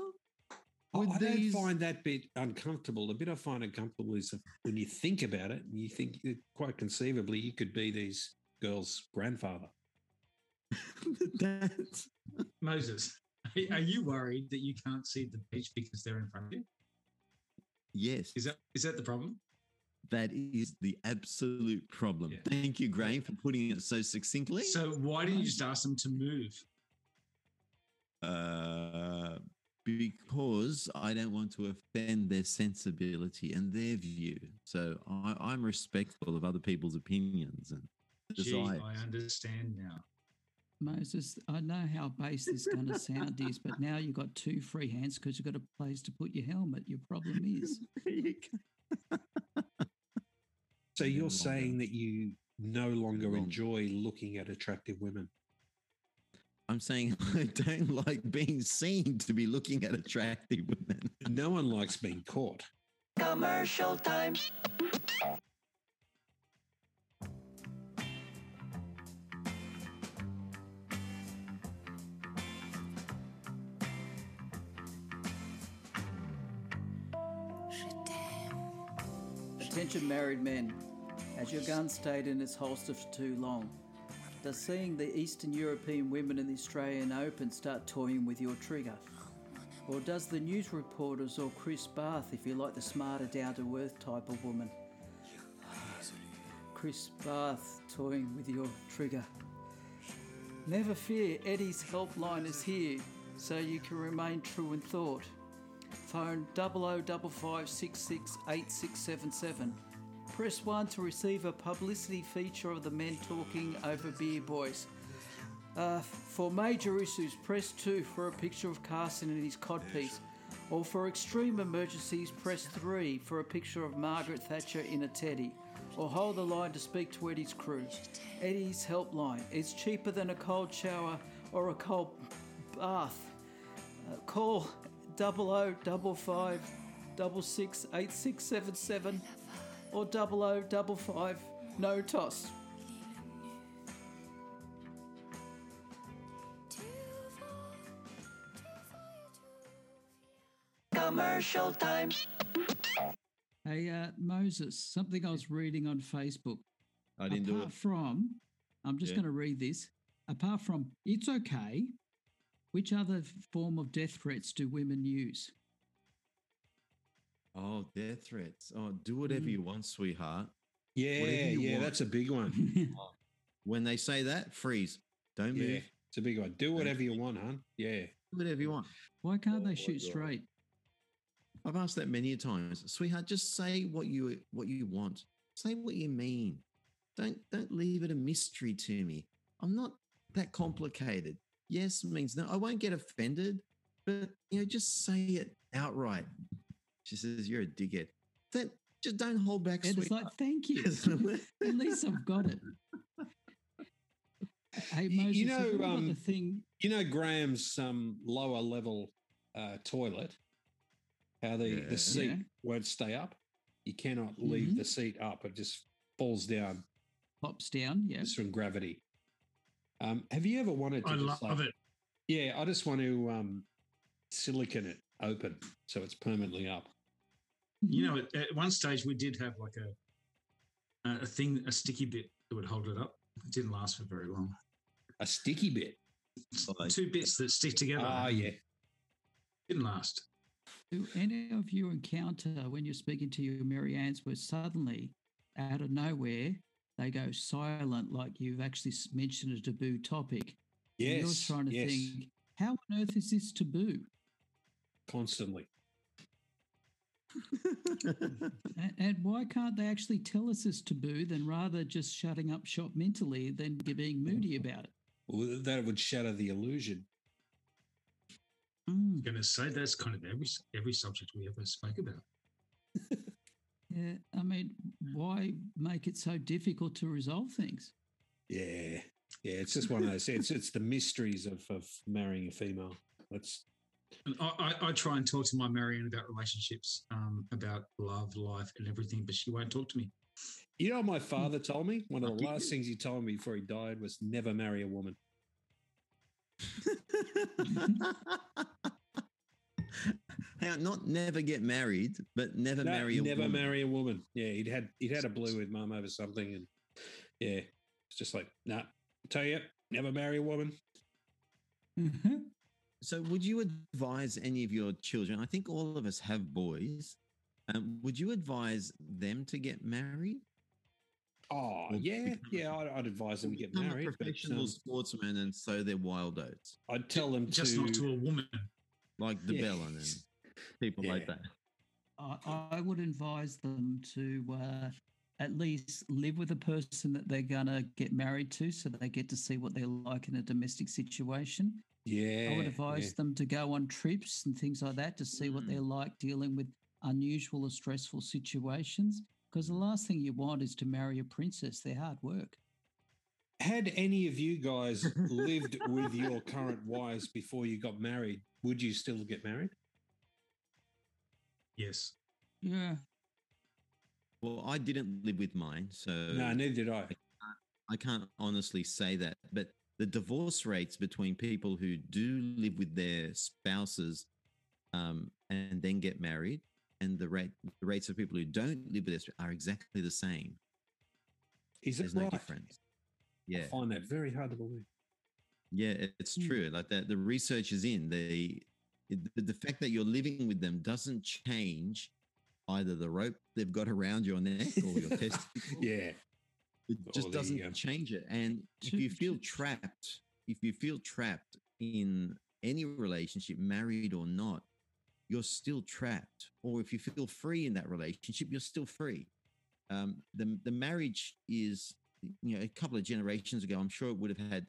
I- With I don't find that bit uncomfortable. The bit I find uncomfortable is when you think about it, you think that quite conceivably you could be these girls' grandfather. That's Moses, are- are you worried that you can't see the beach because they're in front of you? Yes, Is that is that the problem? that is the absolute problem. Yeah. Thank you, Graham, for putting it so succinctly. So why didn't you just ask them to move? Uh, because I don't want to offend their sensibility and their view. So I, I'm respectful of other people's opinions and Gee, desires. I understand now. Moses, I know how base this going to sound is, but now you've got two free hands because you've got a place to put your helmet. Your problem is So you're longer. saying that you no longer longer. enjoy looking at attractive women. I'm saying I don't like being seen to be looking at attractive women. No one likes being caught. Commercial time. Attention married men. Has your gun stayed in its holster for too long? Does seeing the Eastern European women in the Australian Open start toying with your trigger? Or does the news reporters or Chris Bath, if you like the smarter, down to earth type of woman? Chris Bath toying with your trigger. Never fear, Eddie's helpline is here, so you can remain true in thought. Phone 0055668677. Press 1 to receive a publicity feature of the Men Talking Over Beer Boys. Uh, for major issues, press 2 for a picture of Carson and his codpiece. Or for extreme emergencies, press 3 for a picture of Margaret Thatcher in a teddy. Or hold the line to speak to Eddie's crew. Eddie's helpline. It's cheaper than a cold shower or a cold bath. Uh, call 0055 668677 or 0055 no toss. Commercial time. Hey, uh, Moses, something I was reading on Facebook. I didn't do it. from, I'm just Yeah. going to read this. Apart from, it's okay. Which other form of death threats do women use? Oh, death threats. Oh, do whatever Mm. you want, sweetheart. Yeah, yeah, want. that's a big one. When they say that, freeze. Don't Yeah, move. it's a big one. Do whatever you want, hon. Yeah. Do whatever you want. Why can't Oh they shoot straight? I've asked that many a times, sweetheart. Just say what you what you want. Say what you mean. Don't don't leave it a mystery to me. I'm not that complicated. Yes means no. I won't get offended, but you know, just say it outright. She says, "You're a dickhead." Then just don't hold back. And it's like, thank you. At least I've got it. Hey, Moses, you know, um, the thing. You know Graham's um, lower level uh, toilet. How the Yeah. the seat Yeah. won't stay up. You cannot leave Mhm. the seat up. It just falls down Pops down. Yeah. just from gravity. Um, have you ever wanted to I just love like, it. Yeah, I just want to um, silicon it open so it's permanently up. You know, at, at one stage we did have like a a thing, a sticky bit that would hold it up. It didn't last for very long. A sticky bit. Two bits that stick together. Ah, yeah. Didn't last. Do any of you encounter when you're speaking to your Mary Anns where suddenly, out of nowhere, they go silent like you've actually mentioned a taboo topic? and Yes, You're trying to yes. think, how on earth is this taboo? Constantly. And, and why can't they actually tell us it's taboo then rather just shutting up shop mentally than being moody about it? Well, that would shatter the illusion. Mm, going to say that's kind of every every subject we ever spoke about. Yeah, I mean, why make it so difficult to resolve things? Yeah. Yeah, it's just one of those. It's it's the mysteries of, of marrying a female. That's And I, I, I try and talk to my Marianne about relationships, um, about love, life, and everything, but she won't talk to me. you know what my father told me? One of the last things he told me before he died was never marry a woman. Hang on, not never get married, but never No, marry a woman. never woman. marry a woman. Yeah, he'd had he'd had a blue with mum over something, and yeah, it's just like nah. Tell you, never marry a woman. Mhm. So, would you advise any of your children? I think all of us have boys. Um, would you advise them to get married? Oh Or yeah, yeah. I'd, I'd advise them to get Become married. a but, professional um, sportsman and sow their wild oats, I'd tell them Just to not to a woman. like the Yeah. Bellin and people like that. I, I would advise them to uh, at least live with a person that they're going to get married to so they get to see what they're like in a domestic situation. Yeah, I would yeah. advise them to go on trips and things like that to see what Mm. they're like dealing with unusual or stressful situations. Because the last thing you want is to marry a princess. They're hard work. Had any of you guys lived with your current wives before you got married, would you still get married? Yes. Yeah. Well, I didn't live with mine, so No, neither did I. I can't honestly say that. But the divorce rates between people who do live with their spouses um, and then get married, and the rate the rates of people who don't live with their are exactly the same. Is it There's no right? difference. Yeah. I find that very hard to believe. Yeah, it's Hmm. true. Like that, the research is in the the the fact that you're living with them doesn't change either the rope they've got around your neck or your testicles. Yeah. It just the, doesn't um, change it. And if you feel trapped, if you feel trapped in any relationship, married or not, you're still trapped. Or if you feel free in that relationship, you're still free. Um, the the marriage is, you know, a couple of generations ago, I'm sure it would have had,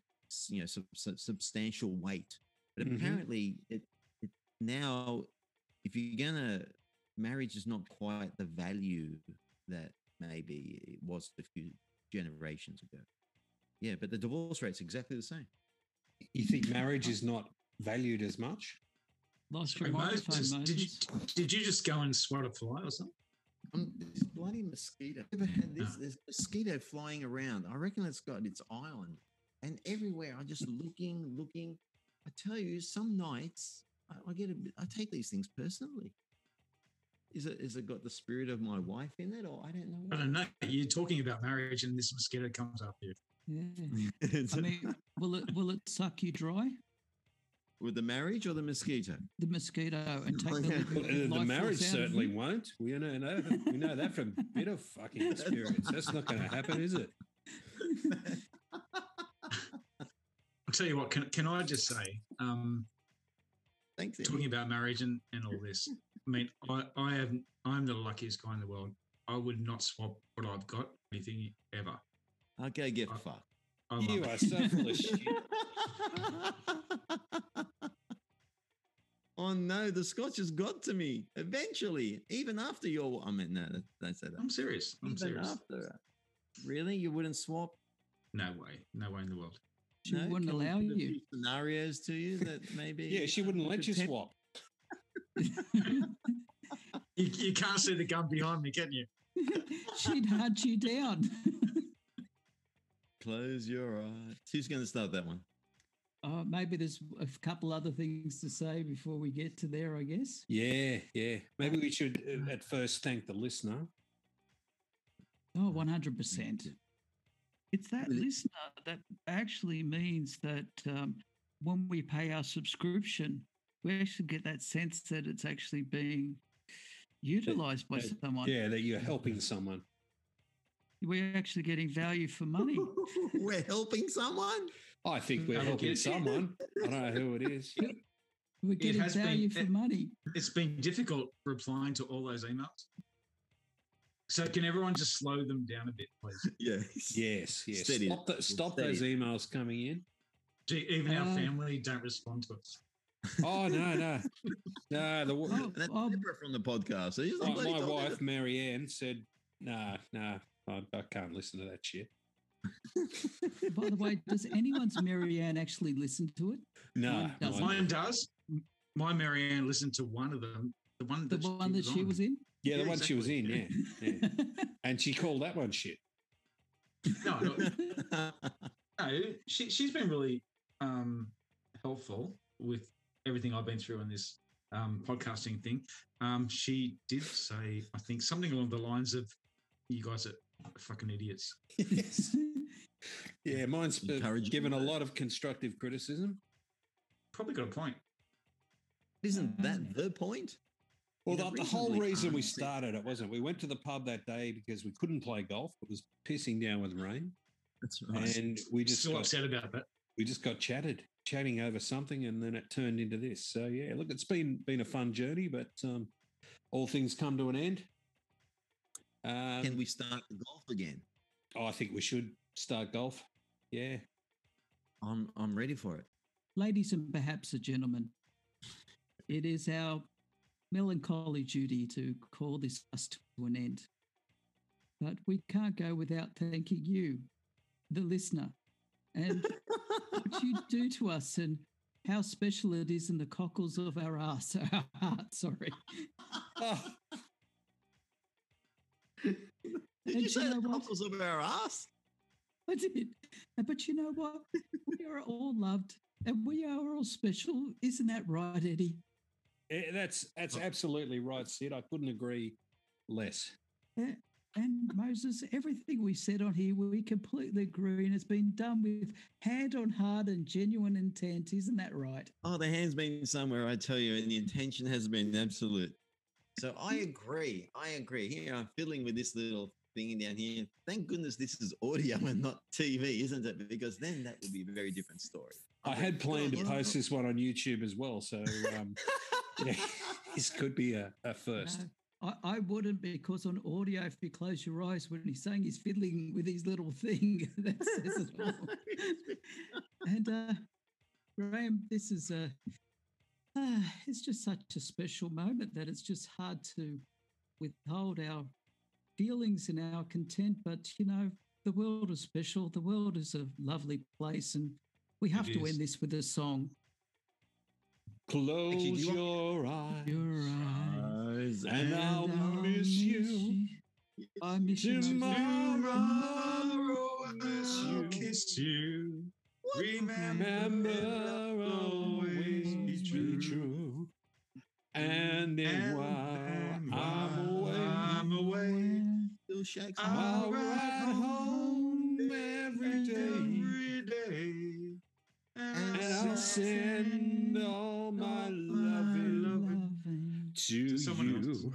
you know, sub, sub- substantial weight. But Mhm. apparently, it, it now, if you're gonna, marriage is not quite the value that maybe it was a few generations ago. Yeah, but the divorce rate's exactly the same. You think marriage is not valued as much? Lost your Hey, Moses, Moses. did you did you just go and swat a fly or something? Um, this bloody mosquito. Ever had this? No. There's mosquito flying around. I reckon it's got its eye on, and everywhere. I'm just looking, looking. I tell you, some nights I, I get a bit. I take these things personally. Is it? Is it got the spirit of my wife in it, or I don't know? I don't know. You're talking about marriage, and this mosquito comes after you. Yeah. I mean, will it will it suck you dry? with the marriage or the mosquito? The mosquito and take the, Yeah. Well, life the marriage certainly won't. We know, know we know that from bitter fucking experience. That's not going to happen, is it? I'll tell you what. Can can I just say? Um, Thanks. Eddie. talking about marriage and, and all this. I mean, I, I have I'm the luckiest guy in the world. I would not swap what I've got anything ever. Okay, get I- fucked. I love You it. are so full of shit. oh no, the scotch has got to me eventually. Even after your, I mean, no, don't say that. I'm serious. I'm Even serious. after, really, you wouldn't swap? No way. No way in the world. She No? wouldn't allow you. Scenarios to you that maybe. Yeah, she wouldn't let you swap. You, you can't see the gun behind me, can you? She'd hunt you down. Close your eyes. Who's going to start that one? Uh, maybe there's a couple other things to say before we get to there, I guess. Yeah, yeah. Maybe we should uh, at first thank the listener. Oh, 100%. It's that listener that actually means that um, when we pay our subscription, we actually get that sense that it's actually being utilized by that- someone. Yeah, that you're helping someone. We're actually getting value for money. We're helping someone. I think we're helping someone. I don't know who it is. We're getting has been- value for it- money. It's been difficult replying to all those emails. So can everyone just slow them down a bit, please? Yes. Yes, yes. Steady. Stop, the, stop Steady. those emails coming in. Gee, Even our Uh, family don't respond to us. Oh no, no, no. The, Oh, And that's oh, separate from the podcast. So he's my, my wife, us. Mary Ann, said, "Nah, nah, I, I can't listen to that shit." by the way, does anyone's Marianne actually listen to it? No, Mine doesn't. mine- Mine does. My Marianne listened to one of them, the one The that one that she was in? Yeah, the Yeah, one she was in, yeah, yeah, and she called that one shit. No, no, no, she she's been really um, helpful with everything I've been through on this um, podcasting thing. Um, she did say, I think, something along the lines of, "You guys are fucking idiots." yes. Yeah, mine's Encouraging given a lot of constructive criticism. Probably got a point. Isn't that the point? Well, In the, the whole reason we started it wasn't. We went to the pub that day because we couldn't play golf. It was pissing down with rain, That's right. and we just Still got, upset about that. we just got chatted, chatting over something, and then it turned into this. So yeah, look, it's been been a fun journey, but um, all things come to an end. Um, Can we start the golf again? oh, I think we should start golf. Yeah, I'm I'm ready for it. Ladies and perhaps a gentleman, it is our melancholy duty to call this us to an end. But we can't go without thanking you, the listener, and what you do to us and how special it is in the cockles of our ass, our heart, sorry. oh, Did And you say you know the what? cockles of our ass? I did. Uh, But you know what? We are all loved and we are all special. Isn't that right, Eddie? Eh, that's that's absolutely right, Sid. I couldn't agree less. Yeah. And Moses, everything we said on here, we completely agree, and it's been done with hand on heart and genuine intent. Isn't that right? Oh, the hand's been somewhere, I tell you, and the intention has been absolute. So I agree. I agree. Here I'm fiddling with this little thing down here. Thank goodness this is audio and not TV, isn't it? Because then that would be a very different story. I had planned to post this one on YouTube as well. So um, this could be a, a first. No, I, I wouldn't because on audio, if you close your eyes when he's saying he's fiddling with his little thing, that says it all. and uh, Graham, this is a. Uh, it's just such a special moment that it's just hard to withhold our feelings and our content. But you know, the world is special. The world is a lovely place, and we have It to is. end this with a song. Close you your eyes, Your eyes, and I'll miss you. I miss you. Moses. Tomorrow I'll kiss you. Remember, always be true. And then while I'm away, I'm away. I'll ride home. Every day. And I'll send all my loving Loving. to someone else. you.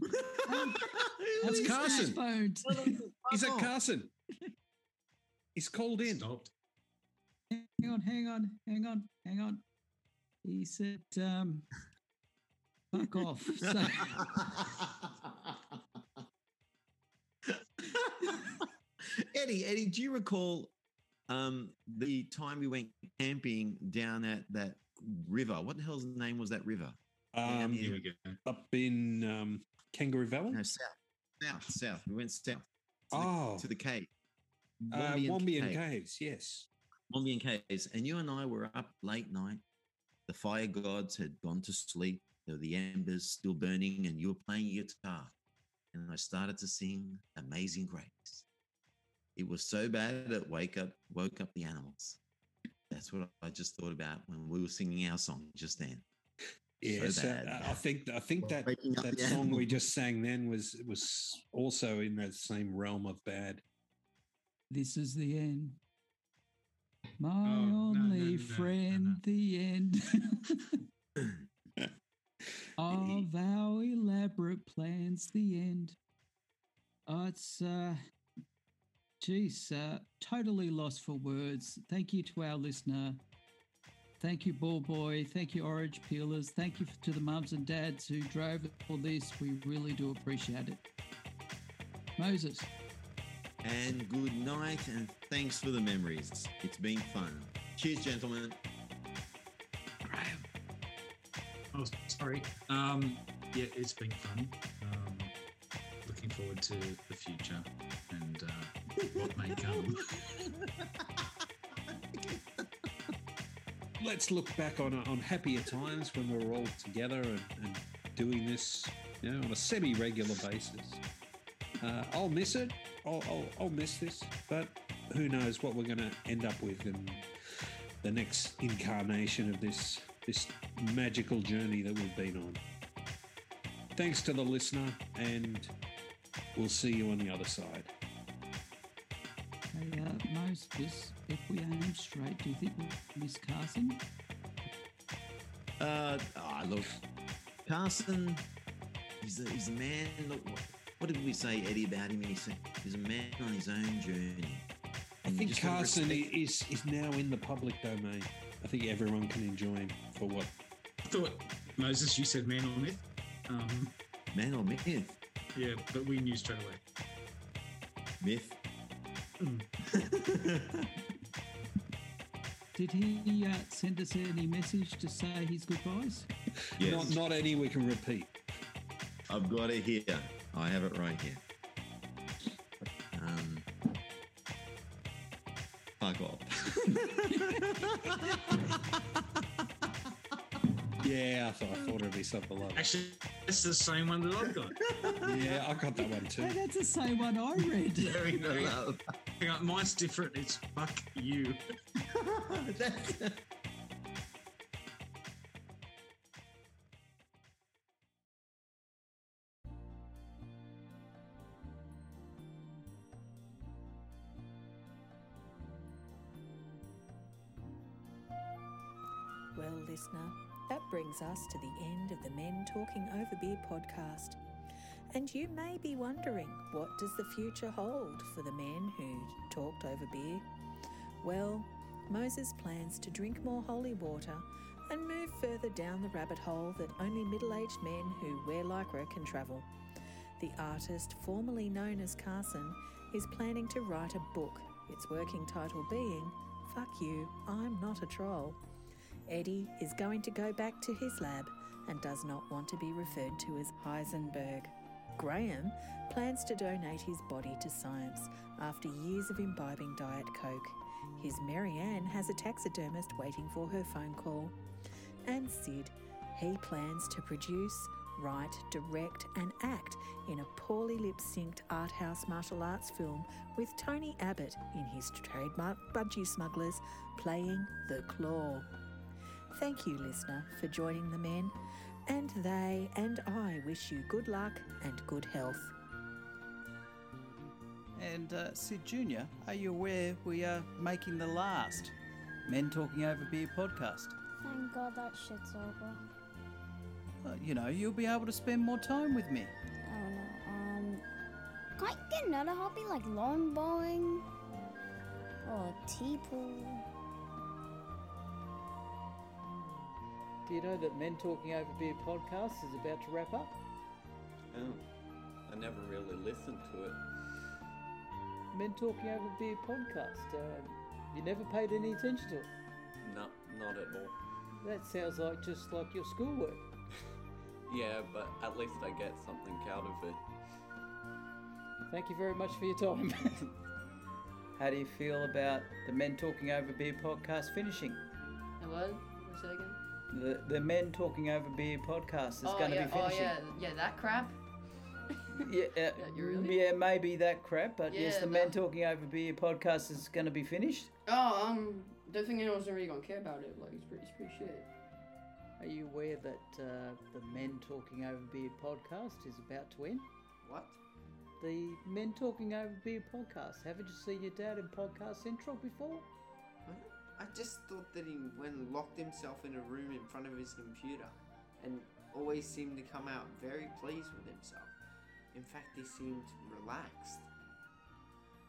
That's Carson. Phone. Is that Carson? He's called in. Stopped. Hang on, hang on, hang on, hang on. He said, um, fuck off. So, Eddie, Eddie, do you recall um, the time we went camping down at that river? What the hell's the name was that river? Um, Here we go. up in um, Kangaroo Valley. No, south, south, south. We went south. To Oh. the, to the cave. Uh, Wombeyan Wombeyan Cave. Caves, yes. Wombeyan Caves. And you and I were up late night. The fire gods had gone to sleep. There were the embers still burning, and you were playing your guitar. And I started to sing Amazing Grace. It was so bad it wake up woke up the animals. That's what I just thought about when we were singing our song just then. Yes, so bad. I think I think that that the song we just sang then was was also in that same realm of bad. this is the end. My Oh, no, no, only no, no, friend, no. the end of our elaborate plans, the end. Oh, it's, uh, geez, uh, totally lost for words. Thank you to our listener. Thank you, Ball Boy. Thank you, Orange Peelers. Thank you to the mums and dads who drove all this. We really do appreciate it. Moses. And good night, and thanks for the memories. It's been fun. Cheers, gentlemen. Oh, sorry. Um, yeah, it's been fun. Um, looking forward to the future and uh. Let's look back on on happier times when we were all together and, and doing this, you know, on a semi-regular basis. Uh, I'll miss it. I'll, I'll, I'll miss this, but who knows what we're going to end up with in the next incarnation of this this magical journey that we've been on. Thanks to the listener, and we'll see you on the other side. Hey, if we aim straight, do you think we'll miss Carson? Uh, ah, look, Carson, he's a, he's a man. Look, what, what did we say, Eddie, about him? He said he's a man on his own journey. I And you think Carson is is now in the public domain. I think everyone can enjoy him for what I thought, Moses, you said man or myth. Um, man or myth. yeah, but we knew straight away. Myth. Did he uh, send us any message to say his goodbyes? Yes. not not any we can repeat. I've got it here. I have it right here. Um, fuck off. Yeah, I thought I thought it'd be something like that. Actually, it's the same one that I've got. Yeah, I got that one too. Hey, that's the same one I read. Very love hang on, mine's different. It's fuck you. Well, listener, that brings us to the end of the Men Talking Over Beer podcast. And you may be wondering, what does the future hold for the men who talked over beer? Well, Moses plans to drink more holy water and move further down the rabbit hole that only middle aged men who wear lycra can travel. The artist, formerly known as Carson, is planning to write a book, its working title being Fuck You, I'm Not a Troll. Eddie is going to go back to his lab and does not want to be referred to as Heisenberg. Graham plans to donate his body to science after years of imbibing Diet Coke. His Marianne has a taxidermist waiting for her phone call. And Sid, he plans to produce, write, direct, and act in a poorly lip synced art house martial arts film with Tony Abbott in his trademark Budgie Smugglers playing The Claw. Thank you, listener, for joining the men, and they and I wish you good luck and good health. And uh, Sid Jr., are you aware we are making the last Men Talking Over Beer podcast? Thank God that shit's over. Uh, you know, you'll be able to spend more time with me. Oh no, um. Can't get another hobby like lawn bowling? Or tea pool? Do you know that Men Talking Over Beer podcast is about to wrap up? Oh, I never really listened to it. Men Talking Over Beer podcast. Uh, you never paid any attention to it. No, not at all. That sounds like just like your schoolwork. Yeah, but at least I get something out of it. Thank you very much for your time. How do you feel about the Men Talking Over Beer podcast finishing? The what? What's that again? The, the Men Talking Over Beer podcast is oh, going to yeah, be finishing. Oh yeah, yeah, that crap. Yeah, uh, really? yeah, maybe that crap, but yes, the no. Men Talking Over Beer podcast is going to be finished. Oh, um, don't think anyone's really gonna care about it. Like, it's pretty, it's pretty shit. Are you aware that uh, the Men Talking Over Beer podcast is about to end? What? The Men Talking Over Beer podcast. Haven't you seen your dad in Podcast Central before? I just thought that he went and locked himself in a room in front of his computer and always seemed to come out very pleased with himself. In fact, he seemed relaxed.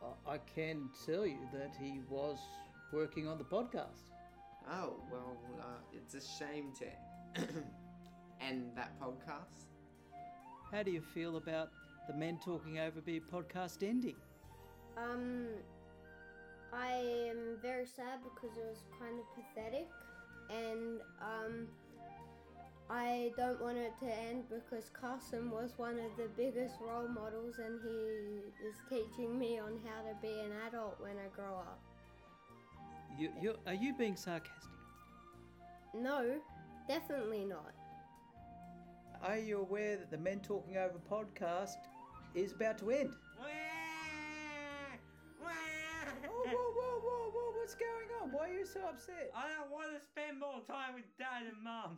I- I can tell you that he was working on the podcast. Oh, well, uh, it's a shame to end that podcast. How do you feel about the Men Talking Over Beer podcast ending? Um, I am very sad because it was kind of pathetic, and um, I don't want it to end because Carson was one of the biggest role models, and he is teaching me on how to be an adult when I grow up. You, you, are you being sarcastic? No, definitely not. Are you aware that the Men Talking Over podcast is about to end? What's going on? Why are you so upset? I don't want to spend more time with dad and mum.